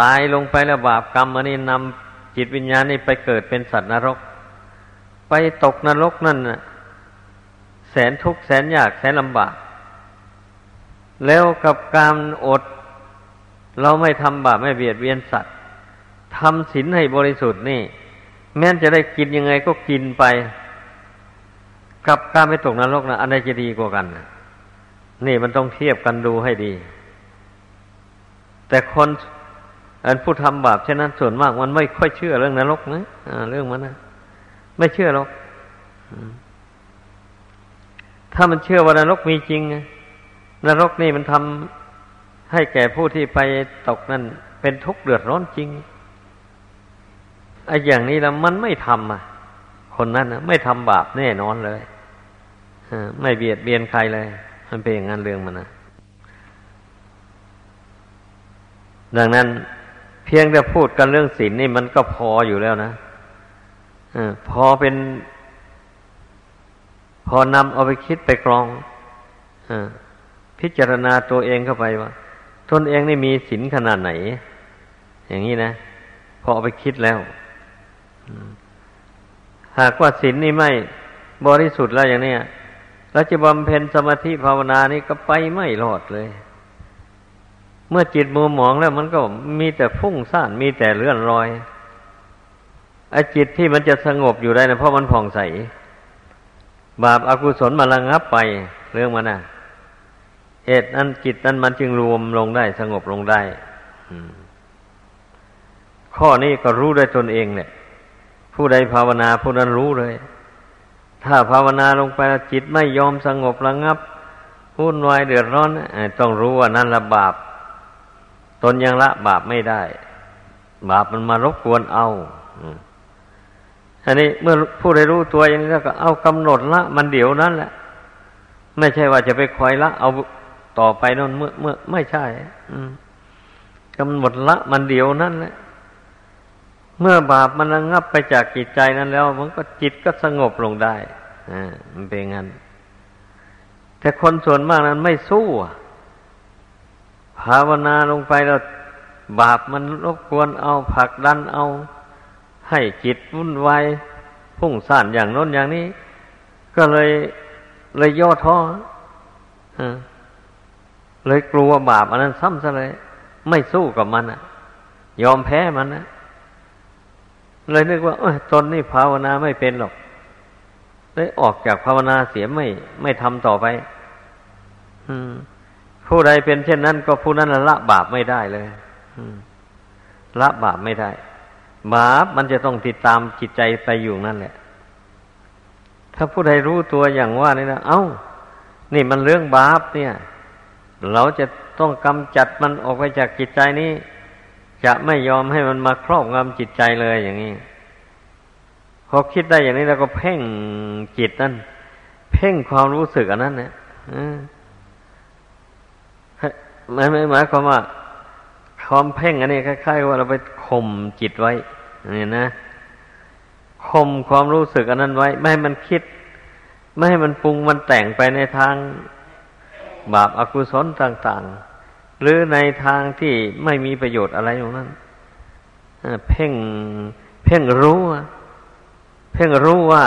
ตายลงไปแล้วบาปกรรมอันนี้นำจิตวิญญาณนี่ไปเกิดเป็นสัตว์นรก ไปตกนรกนั่นนะแสนทุกข์แสนยากแสนลำบาก แล้วกับการอด เราไม่ทำบาปไม่เบียดเบียนสัตว์ทำศีลให้บริสุทธิ์นี่ แม้นจะได้กินยังไงก็กินไป กับการไม่ตกนรกนะอันใดจะดีกว่ากันนี่ นี่มันต้องเทียบกันดูให้ดี แต่คนอันผู้ทำบาปเช่นนั้นส่วนมากมันไม่ค่อยเชื่อเรื่องนรกนะเรื่องมันนะไม่เชื่อหรอกถ้ามันเชื่อว่านรกมีจริงนรกนี่มันทำให้แก่ผู้ที่ไปตกนั่นเป็นทุกข์เดือดร้อนจริงไอ้อย่างนี้ล้วมันไม่ทำอะ คนนั้นนะไม่ทำบาปแน่นอนเลยไม่เบียดเบียนใครเลย มันเป็นอย่างนั้นเรื่องมันนะดังนั้นเพียงแต่พูดกันเรื่องศีลนี่มันก็พออยู่แล้วนะอพอเป็น พอนำเอาไปคิดไปกรองอพิจารณาตัวเองเข้าไปว่าตนเองนี่มีศีลขนาดไหน อย่างนี้นะ พอเอาไปคิดแล้วหากว่าศีลนี่ไม่บริสุทธิ์แล้วอย่างนี้ แล้วจะบำเพ็ญสมาธิภาวนานี่ก็ไปไม่รอดเลย เมื่อจิตมัวหมองแล้วมันก็มีแต่ฟุ้งซ่านมีแต่เลื่อนลอยไอ้จิตที่มันจะสงบอยู่ได้นะเพราะมันผ่องใส บาปอากุศลมาระงับไปเรื่องมันนะเหตุนั้นจิตนั้นมันจึงรวมลงได้สงบลงได้ข้อนี้ก็รู้ได้ตนเองเนี่ยผู้ใดภาวนาผู้นั้นรู้เลย ถ้าภาวนาลงไปจิตไม่ยอมสงบระงับวุ่นวายเดือดร้อนต้องรู้ว่านั่นละบาป ตนยังละบาปไม่ได้ บาปมันมารบกวนเอาอันนี้เมื่อผู้ใดรู้ตัวอย่างนี้แล้วก็เอากำหนดละ มันเดี๋ยวนั้นแหละ ไม่ใช่ว่าจะไปคอยละ เอาต่อไปนั่นเมื่อเมื่อไม่ใช่กำหนดละ มันเดี๋ยวนั้นแหละ เมื่อบาปมันระงับไปจากจิตใจนั้นแล้ว มันก็จิตก็สงบลงได้อ่ามันเป็นงั้น แต่คนส่วนมากนั้นไม่สู้ภาวนาลงไปแล้วบาปมันรบกวนเอาผลักดันเอา ให้จิตวุ่นวายพุ่งซ่านอย่างโน้นอย่างนี้ ก็เลยเลยย่อท้อเลยกลัวบาปอันนั้นซ้ำซะเลย ไม่สู้กับมันอะ ยอมแพ้มันนะ เลยนึกว่าตนนี่ภาวนาไม่เป็นหรอกเลยออกจากภาวนาเสียไม่ไม่ทำต่อไปผู้ใดเป็นเช่นนั้น ก็ผู้นั้นละบาปไม่ได้เลยละบาปไม่ได้บาปมันจะต้องติดตามจิตใจไปอยู่นั่นแหละ ถ้าผู้ใดรู้ตัวอย่างว่านี่นะเอา้า นี่มันเรื่องบาปเนี่ย เราจะต้องกำจัดมันออกไปจากจิตใจนี้ จะไม่ยอมให้มันมาครอบงำจิตใจเลยอย่างนี้พอคิดได้อย่างนี้แล้วก็เพ่งจิตนั่นเพ่งความรู้สึกอันนั้นเนี่ยหมายหมายความว่าความเพ่งอันนี้คล้ายๆว่าเราไปข่มจิตไว้นี่นะข่มความรู้สึกอันนั้นไว้ ไม่ให้มันคิด ไม่ให้มันปรุงมันแต่งไปในทางบาปอากุศลต่าง ๆ หรือในทางที่ไม่มีประโยชน์อะไรอย่างนั้นเพ่งเพ่งรู้เพ่งรู้ว่า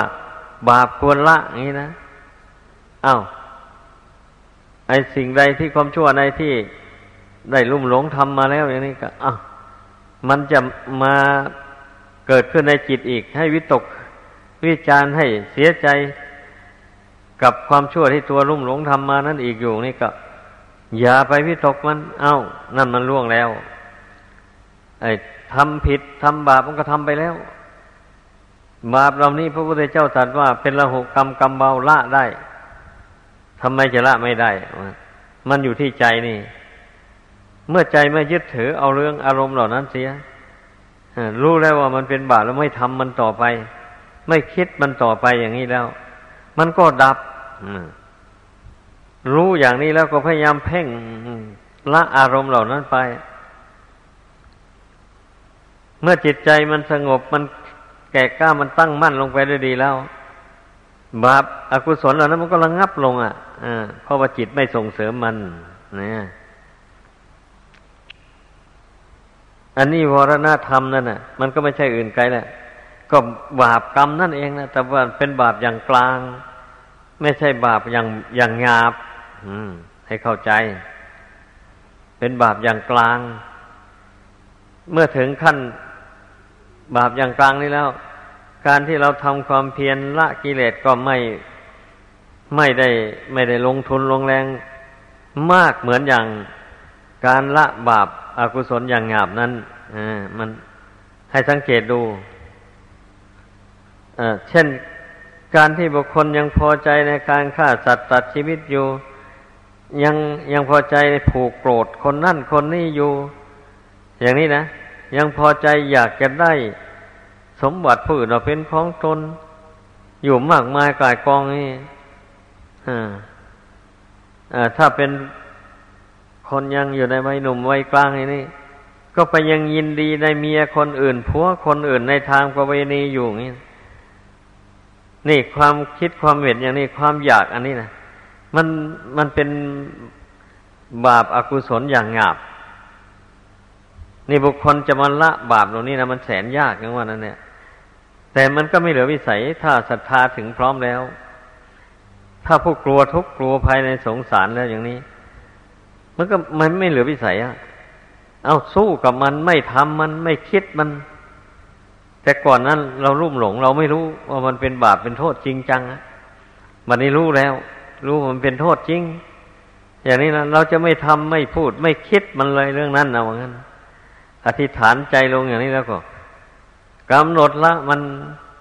บาปควรละอย่างนี้นะอา้าวไอสิ่งใดที่ความชั่วในที่ได้ลุ่มหลงทำมาแล้วอย่างนี้ก็อ้าวมันจะมาเกิดขึ้นในจิตอีก ให้วิตกวิจารให้เสียใจกับความชั่วที่ตัวลุ่มหลงทำมานั้นอีกอยู่นี่ก็ อย่าไปวิตกมัน เอา้า นั่นมันล่วงแล้ว ไอ้ทำผิดทำบาปมันก็ทำไปแล้ว บาปเหล่านี้พระพุทธเจ้าตรัสว่าเป็นละหุกรรมกรรมเบาละได้ทำไมจะละไม่ได้ มันอยู่ที่ใจนี่ เมื่อใจไม่ยึดถือเอาเรื่องอารมณ์เหล่านั้นเสียรู้แล้วว่ามันเป็นบาปแล้วไม่ทำมันต่อไป ไม่คิดมันต่อไปอย่างนี้แล้ว มันก็ดับ รู้อย่างนี้แล้วก็พยายามเพ่งละอารมณ์เหล่านั้นไป เมื่อจิตใจมันสงบมันแก่กล้ามันตั้งมั่นลงไปได้ดีแล้ว บาปอากุศลเหล่านั้นมันก็ระงงับลงอะเพราะว่าจิตไม่ส่งเสริมมันนะอันนี้วรณธรรมนั่นน่ะ มันก็ไม่ใช่อื่นไกลแหละ ก็บาปกรรมนั่นเองนะแต่ว่าเป็นบาปอย่างกลาง ไม่ใช่บาปอย่างอย่างหยาบ ให้เข้าใจ เป็นบาปอย่างกลาง เมื่อถึงขั้นบาปอย่างกลางนี้แล้ว การที่เราทำความเพียรละกิเลสก็ไม่ไม่ได้ไม่ได้ลงทุนลงแรง มากเหมือนอย่างการละบาปอากุศลอย่างหยาบนั้นมันให้สังเกตดูเช่นการที่บุคคลยังพอใจในการฆ่าสัตว์ตัดชีวิตอยู่ ยังยังพอใจผูกโกรธคนนั่นคนนี้อยู่ อย่างนี้นะ ยังพอใจอยากจะได้สมบัติผู้อื่นเราเป็นของตนอยู่มากมายกายกองนี่ถ้าเป็นคนยังอยู่ในวัยหนุ่มวัยกลางนี่ ก็ไปยังยินดีในเมียคนอื่นผัวคนอื่นในทางประเวณีอยู่นี่นี่ความคิดความเห็นอย่างนี้ความอยากอันนี้นะ มันมันเป็นบาปอากุศลอย่างหยาบ นี่บุคคลจะมาละบาปตรงนี้นะมันแสนยากอย่างว่านั้นเนี่ย แต่มันก็ไม่เหลือวิสัยถ้าศรัทธาถึงพร้อมแล้ว ถ้าผู้กลัวทุกกลัวภายในสงสารแล้วอย่างนี้ มันก็มันไม่เหลือวิสัยอะเอาสู้กับมันไม่ทำมันไม่คิดมัน แต่ก่อนนั้นเราลุ่มหลง เราไม่รู้ว่ามันเป็นบาปเป็นโทษจริงจังอะวันนี้รู้แล้ว รู้มันเป็นโทษจริง อย่างนี้นะเราจะไม่ทำไม่พูด ไม่คิดมันเลยเรื่องนั้นนะว่างั้น อธิษฐานใจลงอย่างนี้แล้วก็กำหนดละ มัน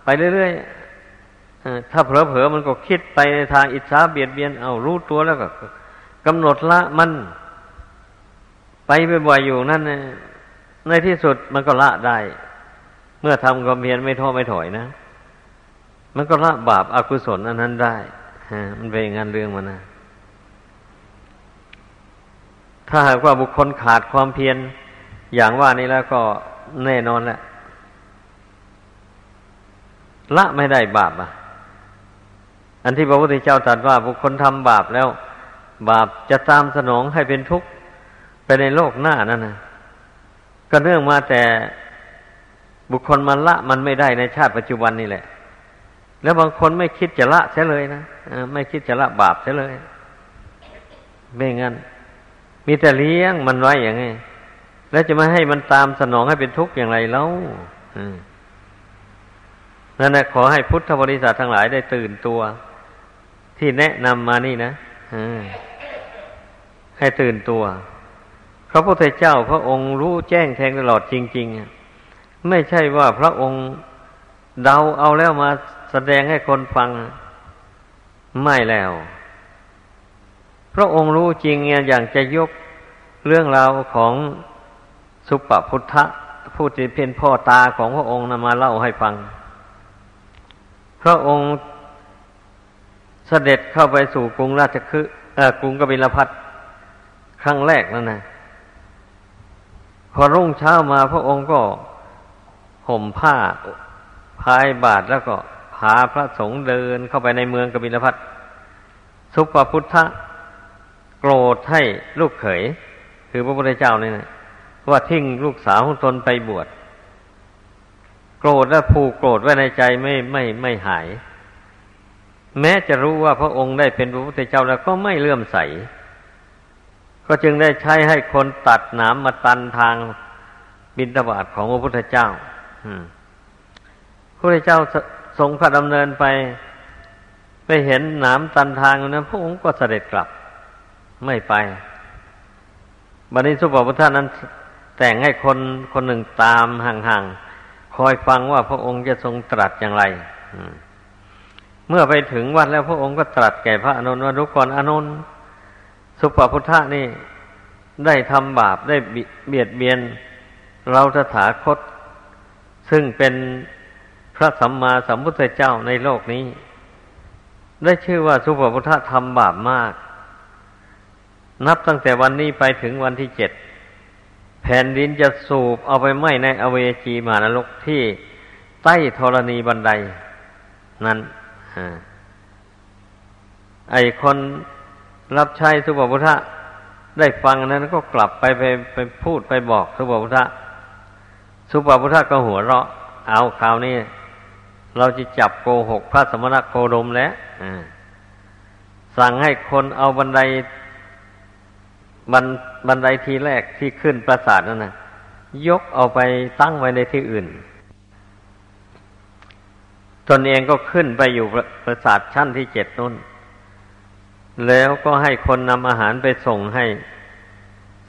ไปเรื่อยๆถ้าเผลอๆมันก็คิดไปในทางอิจฉาเบียดเบียนเอารู้ตัวแล้วก็กำหนดละมัน ไปบ่อยๆอยู่นั่นในที่สุดมันก็ละได้ เมื่อทำความเพียรไม่ท้อไม่ถอยนะ มันก็ละบาปอากุศลอันนั้นได้ มันเป็นงานเรื่องมันนะถ้าหากว่าบุคคลขาดความเพียรอย่างว่านี้แล้วก็แน่นอนแหละละไม่ได้บาปอะ อันที่พระพุทธเจ้าตรัสว่าบุคคลทำบาปแล้ว บาปจะตามสนองให้เป็นทุกข์ไปในโลกหน้านั่นนะก็เนื่องมาแต่บุคคลมันละมันไม่ได้ในชาติปัจจุบันนี่แหละ แล้วบางคนไม่คิดจะละเสียเลยนะไม่คิดจะละบาปเสียเลย ไม่งั้น มีแต่เลี้ยงมันไว้อย่างไงแล้วจะไม่ให้มันตามสนองให้เป็นทุกข์อย่างไรแล้วนั่นแหละขอให้พุทธบริษัททั้งหลายได้ตื่นตัว ที่แนะนำมานี่นะให้ตื่นตัวพระพุทธเจ้าพระองค์รู้แจ้งแทงตลอดจริง ๆ ไม่ใช่ว่าพระองค์เดาเอาแล้วมา สดงให้คนฟังไม่แล้ว พระองค์รู้จริงอย่างจะยกเรื่องราวของสุปพุทธะผู้ที่เป็นพ่อตาของพระองค์นำมาเล่าให้ฟัง พระองค์เสด็จเข้าไปสู่กรุงราชคฤห์กรุงกบิลพัทครั้งแรกนั่นนะพอรุ่งเช้ามาพระองค์ก็ห่มผ้าพายบาทแล้วก็ พาพระสงฆ์เดินเข้าไปในเมืองกบิลพัทสุปพุทธะโกรธให้ลูกเขย คือพระพุทธเจ้านี่นะว่าทิ้งลูกสาวของตนไปบวชโกรธและผูกโกรธไว้ในใจไม่ไม่ไม่หาย แม้จะรู้ว่าพระองค์ได้เป็นพระพุทธเจ้าแล้วก็ไม่เลื่อมใส ก็จึงได้ใช้ให้คนตัดหนามมาตันทางบินตบาทของพระพุทธเจ้าพระพุทธเจ้า ทรงพระดำเนินไป ไปเห็นหนามตันทางนั้นพระองค์ก็เสด็จกลับ ไม่ไปบัณฑิตสุปปทานั้น แต่งให้คนคนหนึ่งตามห่างๆคอยฟังว่าพระองค์จะทรงตรัสอย่างไรเมื่อไปถึงวัดแล้วพระองค์ก็ตรัสแก่พระอนุนว่าทุกคนอนุนสุปพุทธะนี่ ได้ทำบาปได้เบียดเบียนเราตถาคต ซึ่งเป็น พระสัมมาสัมพุทธเจ้าในโลกนี้ ได้ชื่อว่าสุปพุทธะทำบาปมาก นับตั้งแต่วันนี้ไปถึงวันที่เจ็ดแผ่นดินจะสูบเอาไปไหม้ในอเวจีมานรกที่ใต้ธรณีบันได นั้นไอคนรับใช้สุภพุทธได้ฟังนั้นก็กลับไปไปไปพูดไปบอกสุภพุทธสุภพุทธก็หัวเราะ เอาคราวนี้ เราจะจับโกหกพระสมณโคดมแล้วสั่งให้คนเอาบันไดบันบันไดทีแรกที่ขึ้นปราสาทนั่นนะยกเอาไปตั้งไว้ในที่อื่น ตนเองก็ขึ้นไปอยู่ปราสาทชั้นที่เจ็ดนู่น แล้วก็ให้คนนำอาหารไปส่งให้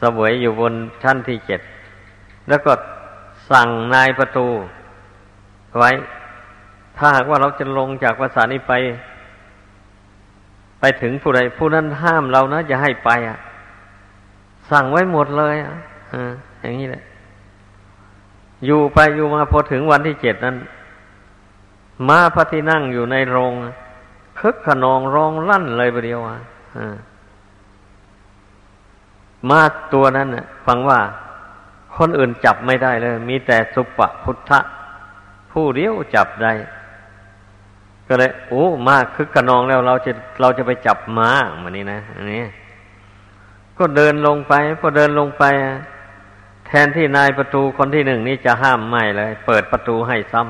สวยอยู่บนชั้นที่เจ็ด แล้วก็สั่งนายประตูไว้ ถ้าหากว่าเราจะลงจากภาษานี้ไป ไปถึงผู้ใดผู้นั้นห้ามเรานะอย่าให้ไปอะ สั่งไว้หมดเลยอะอย่างนี้แหละ อยู่ไปอยู่มาพอถึงวันที่เจ็ดนั้น มาพระที่นั่งอยู่ในโรงคึกขนองร้องลั่นเลยประเดียวอะมาตัวนั้นน่ะ ฟังว่าคนอื่นจับไม่ได้เลย มีแต่สุปพุทธะผู้เดียวจับได้ ก็เลยโอ้มากคึกกะนองแล้วเราจะเราจะไปจับม้ามันนี้นะอันนี้ก็เดินลงไปพอเดินลงไป แทนที่นายประตูคนที่หนึ่งนี่จะห้ามไม่เลย เปิดประตูให้ซ้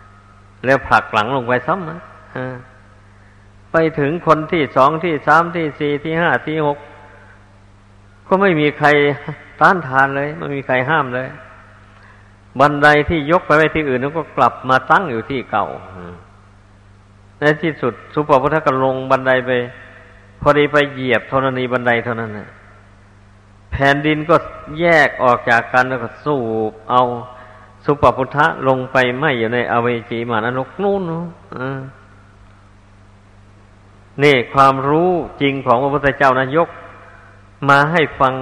ำแล้วผลักหลังลงไปซ้ำนะไปถึงคนที่สองที่สามที่สี่ที่ห้าที่หกก็ไม่มีใครต้านทานเลย ไม่มีใครห้ามเลย บันไดที่ยกไปไว้ที่อื่นก็กลับมาตั้งอยู่ที่เก่า ในที่สุดสุปพุทธก็ลงบันไดไป พอดีไปเหยียบธรณีบันไดเท่านั้นนะแผ่นดินก็แยกออกจากกันแล้วก็สูบเอาสุปพุทธะลงไปไม่อยู่ในอเวจีมานรกนู่นนี่ความรู้จริงของพระพุทธเจ้านะยก มาให้ฟัง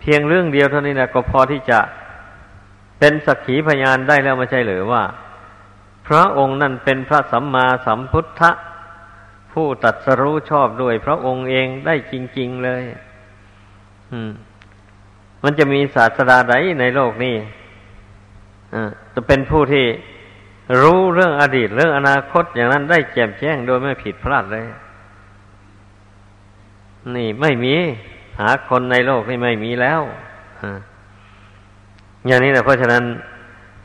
เพียงเรื่องเดียวเท่านี้นะก็พอที่จะเป็นสักขีพยานได้แล้วไม่ใช่หรือว่า พระองค์นั่นเป็นพระสัมมาสัมพุทธะผู้ตัดสรู้ชอบด้วยพระองค์เองได้จริง ๆเลย อืม มันจะมีศาสดาใดในโลกนี้จะเป็นผู้ที่รู้เรื่องอดีตเรื่องอนาคตอย่างนั้นได้แจ่มแจ้งโดยไม่ผิดพลาดเลย นี่ไม่มี หาคนในโลกนี่ไม่มีแล้ว อย่างนี้นะเพราะฉะนั้น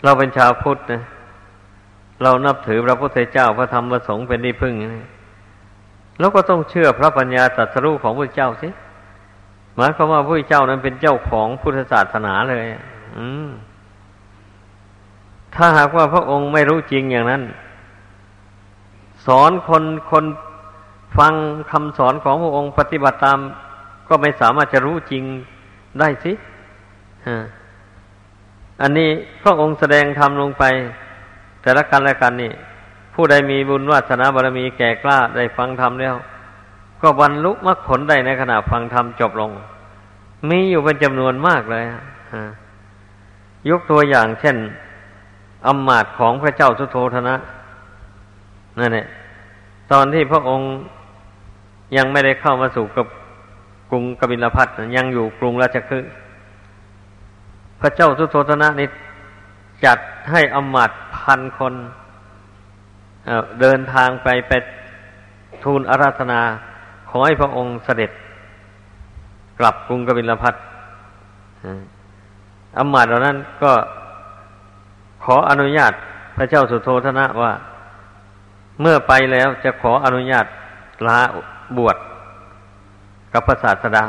เราเป็นชาวพุทธนะ เรานับถือพระพุทธเจ้าพระธรรมพระสงฆ์เป็นที่พึ่งแล้วก็ต้องเชื่อพระปัญญาตรัสรู้ของพระเจ้าสิหมายความว่าพระเจ้านั้นเป็นเจ้าของพุทธศาสนาเลย อืมถ้าหากว่าพระองค์ไม่รู้จริงอย่างนั้น สอนคนคนฟังคำสอนของพระองค์ปฏิบัติตาม ก็ไม่สามารถจะรู้จริงได้สิอันนี้พระองค์แสดงธรรมลงไป แต่ละกันละกันนี่ ผู้ใดมีบุญวาสนาบารมีแก่กล้าได้ฟังธรรมแล้ว ก็บรรลุมรรคผลได้ในขณะฟังธรรมจบลง มีอยู่เป็นจำนวนมากเลยยกตัวอย่างเช่นอำมาตย์ของพระเจ้าสุโธธนะนั่นแหละตอนที่พระองค์ยังไม่ได้เข้ามาสู่กับกรุงกบิลพัทยังอยู่กรุงราชคฤห์พระเจ้าสุโธธนะนี่ จัดให้อมาตย์พันคนเดินทางไปไปทูลอาราธนา ขอให้พระองค์เสด็จ กลับกรุงกบิลพัทอำมาตย์เหล่านั้นก็ขออนุญาตพระเจ้าสุโธธนะว่า เมื่อไปแล้วจะขออนุญาตลาบวชกับพระศาสดา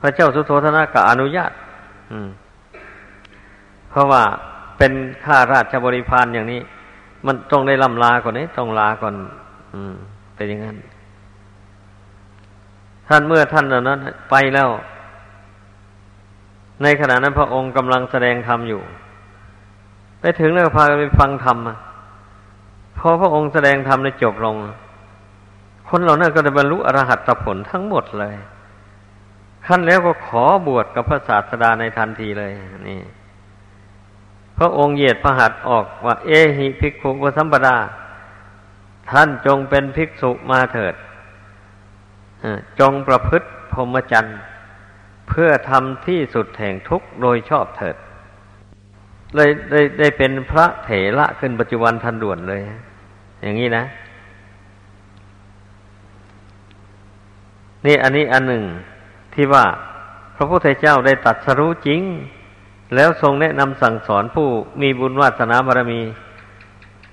พระเจ้าสุโธธนะก็อนุญาต เพราะว่าเป็นข้าราชบริพารอย่างนี้ มันต้องได้ลำลาก่อนนี้ต้องลาก่อน อืม เป็นอย่างนั้น ท่านเมื่อท่านนั้น ไปแล้ว ในขณะนั้นพระองค์กำลังแสดงธรรมอยู่ ไปถึงแล้วพากันไปฟังธรรมพอพระองค์แสดงธรรมได้จบลง คนเหล่านั้นก็ได้บรรลุอรหัตผลทั้งหมดเลยขั้นแล้วก็ขอบวชกับพระศาสดาในทันทีเลย นี่ ระองค์เหยียดพระหัตถ์ออกว่า เอหิภิกขุวสัมปดา ท่านจงเป็นภิกษุมาเถิดจงประพฤติพรหมจรรย์เพื่อทำที่สุดแห่งทุกข์โดยชอบเถิด เลยได้ได้เป็นพระเถระขึ้นปัจจุบันทันด่วนเลย อย่างนี้นะ นี่อันนี้อันหนึ่งที่ว่าพระพุทธเจ้าได้ตัดสรู้จริง แล้วทรงแนะนำสั่งสอนผู้มีบุญวาสนาบารมี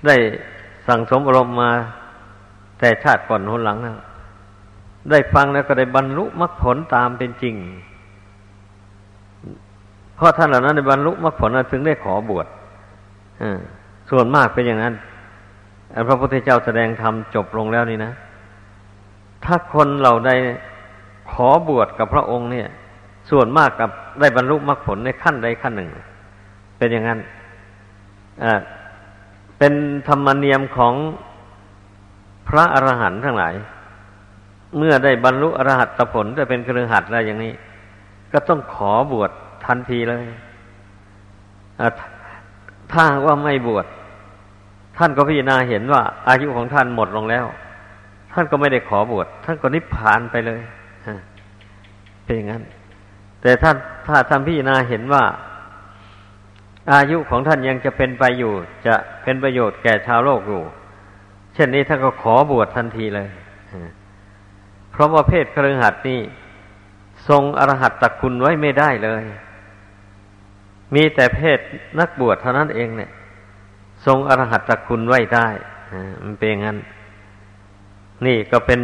ได้สั่งสมอารมณ์มาแต่ชาติก่อนหนหลังนะได้ฟังแล้วก็ได้บรรลุมรรคผลตามเป็นจริง เพราะท่านเหล่านั้นในบรรลุมรรคผลถึงได้ขอบวชส่วนมากเป็นอย่างนั้นพระพุทธเจ้าแสดงธรรมจบลงแล้วนี่นะ ถ้าคนเราได้ขอบวชกับพระองค์เนี่ย ส่วนมากกับได้บรรลุมรรคผลในขั้นใดขั้นหนึ่ง เป็นอย่างนั้นเป็นธรรมเนียมของพระอรหันต์ทั้งหลาย เมื่อได้บรรลุอรหัตผลจะเป็นเครือหัดอะไรอย่างนี้ ก็ต้องขอบวชทันทีเลยถ้าว่าไม่บวชท่านก็พิจารณาเห็นว่า อายุของท่านหมดลงแล้ว ท่านก็ไม่ได้ขอบวชท่านก็นิพพานไปเลยเป็นอย่างนั้น แต่ถ้าถ้าท่านพี่นาเห็นว่า อายุของท่านยังจะเป็นไปอยู่ จะเป็นประโยชน์แก่ชาวโลกอยู่ เช่นนี้ท่านก็ขอบวชทันทีเลยเพราะว่าเพศเครือหัดนี่ทรงอรหัตตคุณไว้ไม่ได้เลย มีแต่เพศนักบวชเท่านั้นเองเนี่ย ทรงอรหัตตคุณไว้ได้มันเป็นงั้น นี่ก็เป็น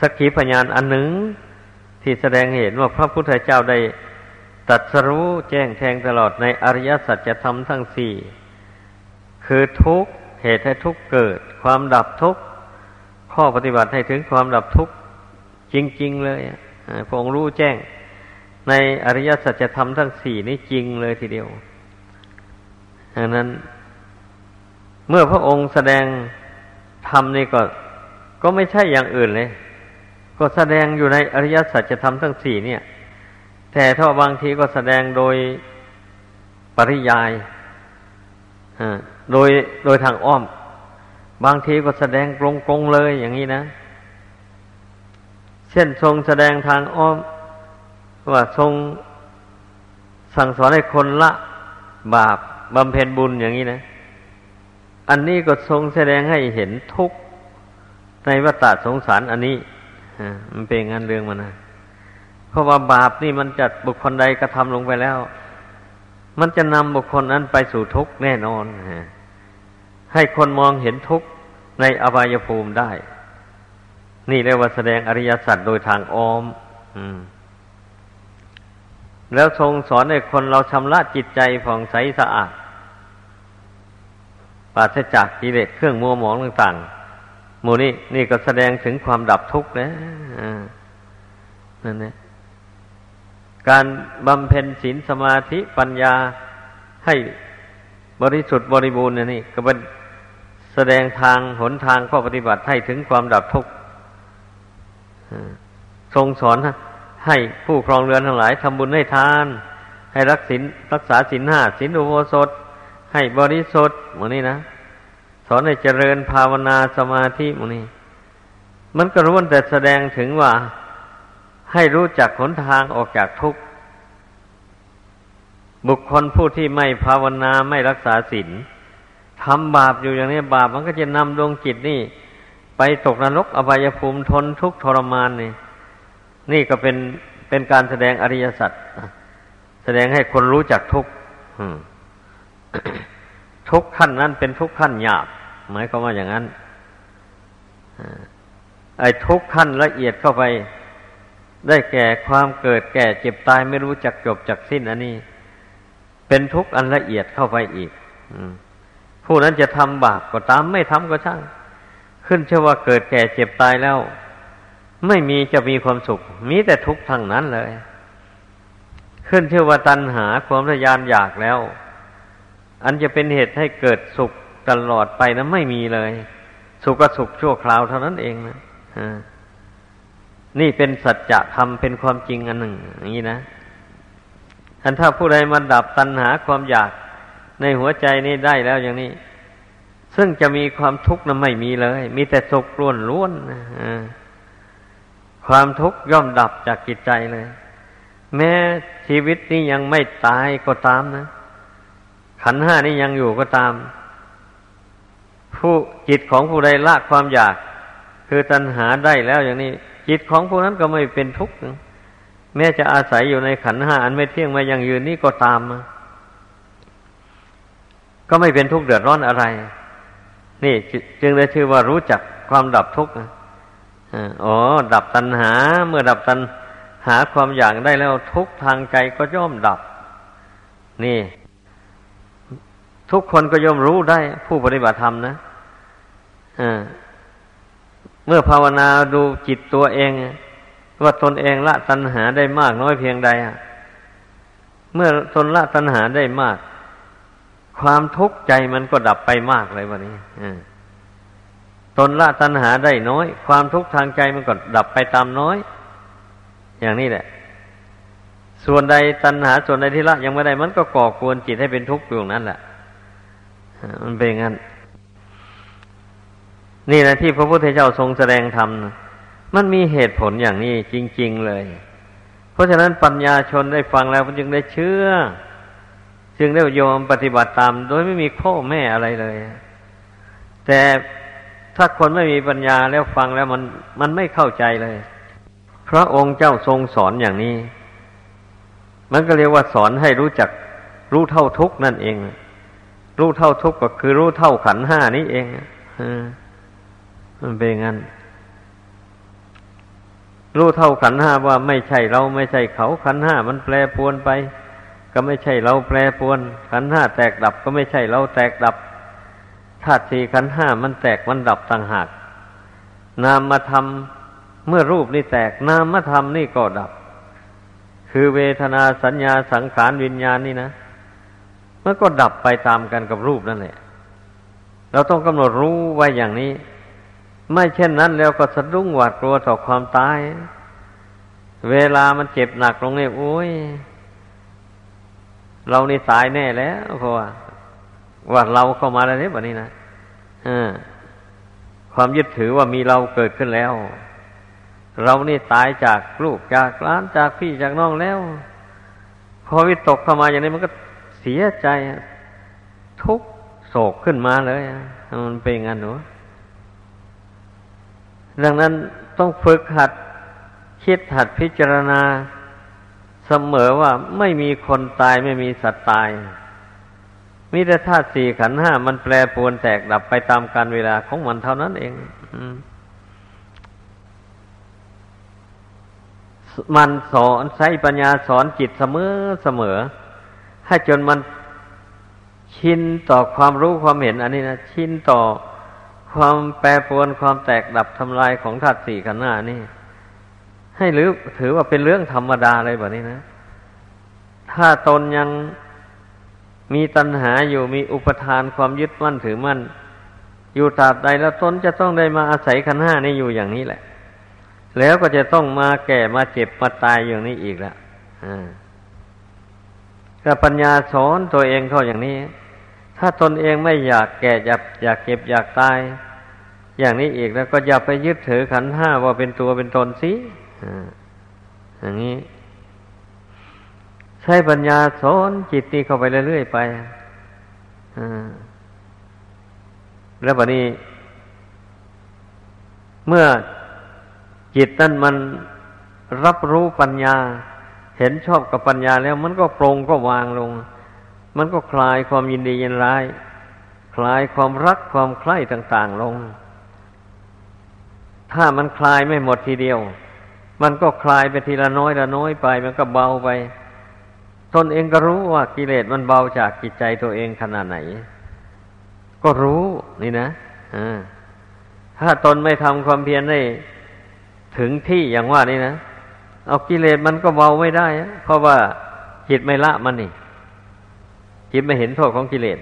สักขีพยานอันหนึ่ง ที่แสดงเห็นว่าพระพุทธเจ้าได้ตัดสรู้แจ้งแทงตลอดในอริยสัจธรรมทั้งสี่ คือทุกเหตุให้ทุกเกิด ความดับทุกข้อปฏิบัติให้ถึงความดับทุกจริง ๆ เลยพระองค์รู้แจ้งในอริยสัจธรรมทั้งสี่นี้จริงเลยทีเดียวดังนั้น เมื่อพระองค์แสดงธรรมนี่ก็ ก็ไม่ใช่อย่างอื่นเลย ก็แสดงอยู่ในอริยสัจธรรมทั้งสี่เนี่ย แต่ถ้าบางทีก็แสดงโดยปริยายโดยโดยทางอ้อม บางทีก็แสดงตรงๆเลยอย่างนี้นะ เช่นทรงแสดงทางอ้อม ว่าทรงสั่งสอนให้คนละบาปบำเพ็ญบุญอย่างนี้นะ อันนี้ก็ทรงแสดงให้เห็นทุกข์ในวัฏสงสารอันนี้ มันเป็นงานเรื่องมันนะเพราะว่าบาปนี่มันจัดบุคคลใดกระทำลงไปแล้ว มันจะนำบุคคลนั้นไปสู่ทุกข์แน่นอนให้คนมองเห็นทุกข์ในอบายภูมิได้ นี่เรียกว่าแสดงอริยสัจโดยทางออมแล้วทรงสอนให้คนเราชำระจิตใจผ่องใสสะอาดปราศจากกิเลสเครื่องมัวหมองต่างๆ มูนี้นี่ก็แสดงถึงความดับทุกข์แล้วนั่นนะการบำเพ็ญศีลสมาธิปัญญาให้บริสุทธิ์บริบูรณ์นี่ก็เป็นแสดงทางหนทางข้อปฏิบัติให้ถึงความดับทุกข์ทรงสอนให้ผู้ครองเรือนทั้งหลายทำบุญให้ทาน ให้รักศีลรักษาศีลห้าศีลอุโบสถ ให้บริสุทธิ์หมดนี้นะ สอนให้เจริญภาวนาสมาธิมนี่มันก็รู้แต่แสดงถึงว่า ให้รู้จักหนทางออกจากทุกข์ บุคคลผู้ที่ไม่ภาวนาไม่รักษาศีลทำบาปอยู่อย่างนี้บาปมันก็จะนำดวงจิตนี่ ไปตกนรกอบายภูมิทนทุกข์ทรมานนี่ นี่ก็เป็นเป็นการแสดงอริยสัจแสดงให้คนรู้จักทุกข์ทุกขั้นนั้นเป็นทุกขั้นหยาบ หมายความว่าอย่างนั้นไอ้ทุกขั้นละเอียดเข้าไป ได้แก่ความเกิดแก่เจ็บตายไม่รู้จักจบจักสิ้นอันนี้ เป็นทุกข์อันละเอียดเข้าไปอีกผู้นั้นจะทำบาปก็ตามไม่ทำก็ช่าง ขึ้นเชื่อว่าเกิดแก่เจ็บตายแล้ว ไม่มีจะมีความสุข มีแต่ทุกข์ทางนั้นเลย ขึ้นเชื่อว่าตัณหาความทยานอยากแล้ว อันจะเป็นเหตุให้เกิดสุข ตลอดไปนะไม่มีเลย สุขก็สุขชั่วคราวเท่านั้นเองนะนี่เป็นสัจธรรมเป็นความจริงอันหนึ่ง อย่างนี้นะท่านถ้าผู้ใดมาดับตัณหาความอยากในหัวใจนี้ได้แล้วอย่างนี้ ซึ่งจะมีความทุกข์นั้นไม่มีเลย มีแต่สุขล้วนล้วนความทุกข์ย่อมดับจากจิตใจเลย แม้ชีวิตนี้ยังไม่ตายก็ตามนะขันห้านี้ยังอยู่ก็ตาม ผู้จิตของผู้ใดละความอยาก คือตัณหาได้แล้วอย่างนี้ จิตของผู้นั้นก็ไม่เป็นทุกข์แม้จะอาศัยอยู่ในขันห้าอันไม่เที่ยงมายังยืนนี่ก็ตาม ก็ไม่เป็นทุกข์เดือดร้อนอะไร นี่จึงได้ชื่อว่ารู้จักความดับทุกข์อ๋อ ดับตัณหา เมื่อดับตัณหาความอยากได้แล้วทุกทางใจก็ย่อมดับ นี่ ทุกคนก็ย่อมรู้ได้ผู้ปฏิบัติธรรมนะ เมื่อภาวนาดูจิตตัวเอง ว่าตนเองละตัณหาได้มากน้อยเพียงใดเมื่อตนละตัณหาได้มาก ความทุกข์ใจมันก็ดับไปมากเลยวันนี้ตนละตัณหาได้น้อย ความทุกข์ทางใจมันก็ดับไปตามน้อย อย่างนี้แหละ ส่วนใดตัณหาส่วนใดที่ละยังไม่ได้มันก็ก่อกวนจิตให้เป็นทุกข์อยู่นั่นแหละมันเป็นงั้น นี่นะที่พระพุทธเจ้าทรงแสดงธรรมมันมีเหตุผลอย่างนี้จริง ๆเลย เพราะฉะนั้นปัญญาชนได้ฟังแล้วจึงได้เชื่อ จึงได้ยอมปฏิบัติตาม โดยไม่มีข้อแม่อะไรเลย แต่ถ้าคนไม่มีปัญญาแล้วฟังแล้วมันมันไม่เข้าใจเลย พระองค์เจ้าทรงสอนอย่างนี้ มันก็เรียกว่าสอนให้รู้จักรู้เท่าทุกนั่นเอง รู้เท่าทุกก็คือรู้เท่าขันห้านี้เอง มันเป็นงั้น รู้เท่าขันห้าว่าไม่ใช่เราไม่ใช่เขาขันห้ามันแปรปวนไป ก็ไม่ใช่เราแปรปวน ขันห้าแตกดับก็ไม่ใช่เราแตกดับธาตุสี่ขันห้ามันแตกมันดับต่างหาก นามมาทำเมื่อรูปนี่แตกนามมาทำนี่ก็ดับ คือเวทนาสัญญาสังขารวิญญาณนี่นะมันก็ดับไปตามกันกับรูปนั่นแหละเราต้องกำหนดรู้ไว้อย่างนี้ ไม่เช่นนั้นแล้วก็สะดุ้งหวาดกลัวต่อความตาย เวลามันเจ็บหนักลงเนี่ยโอ้ย เรานี่ตายแน่แล้วเพราะว่าว่าเราเข้ามาแล้วเนี่ยแบบนี้นะความยึดถือว่ามีเราเกิดขึ้นแล้ว เรานี่ตายจากลูกจากล้านจากพี่จากน้องแล้ว พอวิตกเข้ามาอย่างนี้มันก็เสียใจทุกโศกขึ้นมาเลยมันเป็นงั้นหนู ดังนั้นต้องฝึกหัดคิดหัดพิจารณาเสมอว่าไม่มีคนตายไม่มีสัตว์ตายมีแต่ธาตุสี่ขันห้ามันแปรปรวนแตกดับไปตามกาลเวลาของมันเท่านั้นเองมันสอนใช้ปัญญาสอนจิตเสมอเสมอ ให้จนมันชินต่อความรู้ความเห็น อันนี้นะชินต่อ ความแปรปรวนความแตกดับทำลายของธาตุสี่ขันธ์หน้านี่ ให้หรือถือว่าเป็นเรื่องธรรมดาเลยแบบนี้นะ ถ้าตนยังมีตัณหาอยู่มีอุปทานความยึดมั่นถือมั่น อยู่ตราบใดแล้วตนจะต้องได้มาอาศัยขันห้านี่อยู่อย่างนี้แหละ แล้วก็จะต้องมาแก่มาเจ็บมาตายอย่างนี้อีกแล้วก็ปัญญาสอนตัวเองเข้าอย่างนี้ ถ้าตนเองไม่อยากแก่อยากอยากเก็บอยากตาย อย่างนี้อีกแล้วก็อย่าไปยึดถือขันห้าว่าเป็นตัวเป็นตนสิอย่างนี้ ใช้ปัญญาสอนจิตนี้เข้าไปเรื่อยๆไปแล้วบัดนี้ เมื่อจิตนั้นมันรับรู้ปัญญา เห็นชอบกับปัญญาแล้วมันก็ปรงก็วางลง มันก็คลายความยินดียินร้าย คลายความรักความใคร่ต่างๆลง ถ้ามันคลายไม่หมดทีเดียว มันก็คลายไปทีละน้อยละน้อยไป มันก็เบาไป ตนเองก็รู้ว่ากิเลสมันเบาจากจิตใจตัวเองขนาดไหน ก็รู้นี่นะถ้าตนไม่ทำความเพียรได้ถึงที่อย่างว่านี่นะ เอากิเลสมันก็เบาไม่ได้ เพราะว่าจิตไม่ละมันนี่ จิตไม่เห็นโทษของกิเลส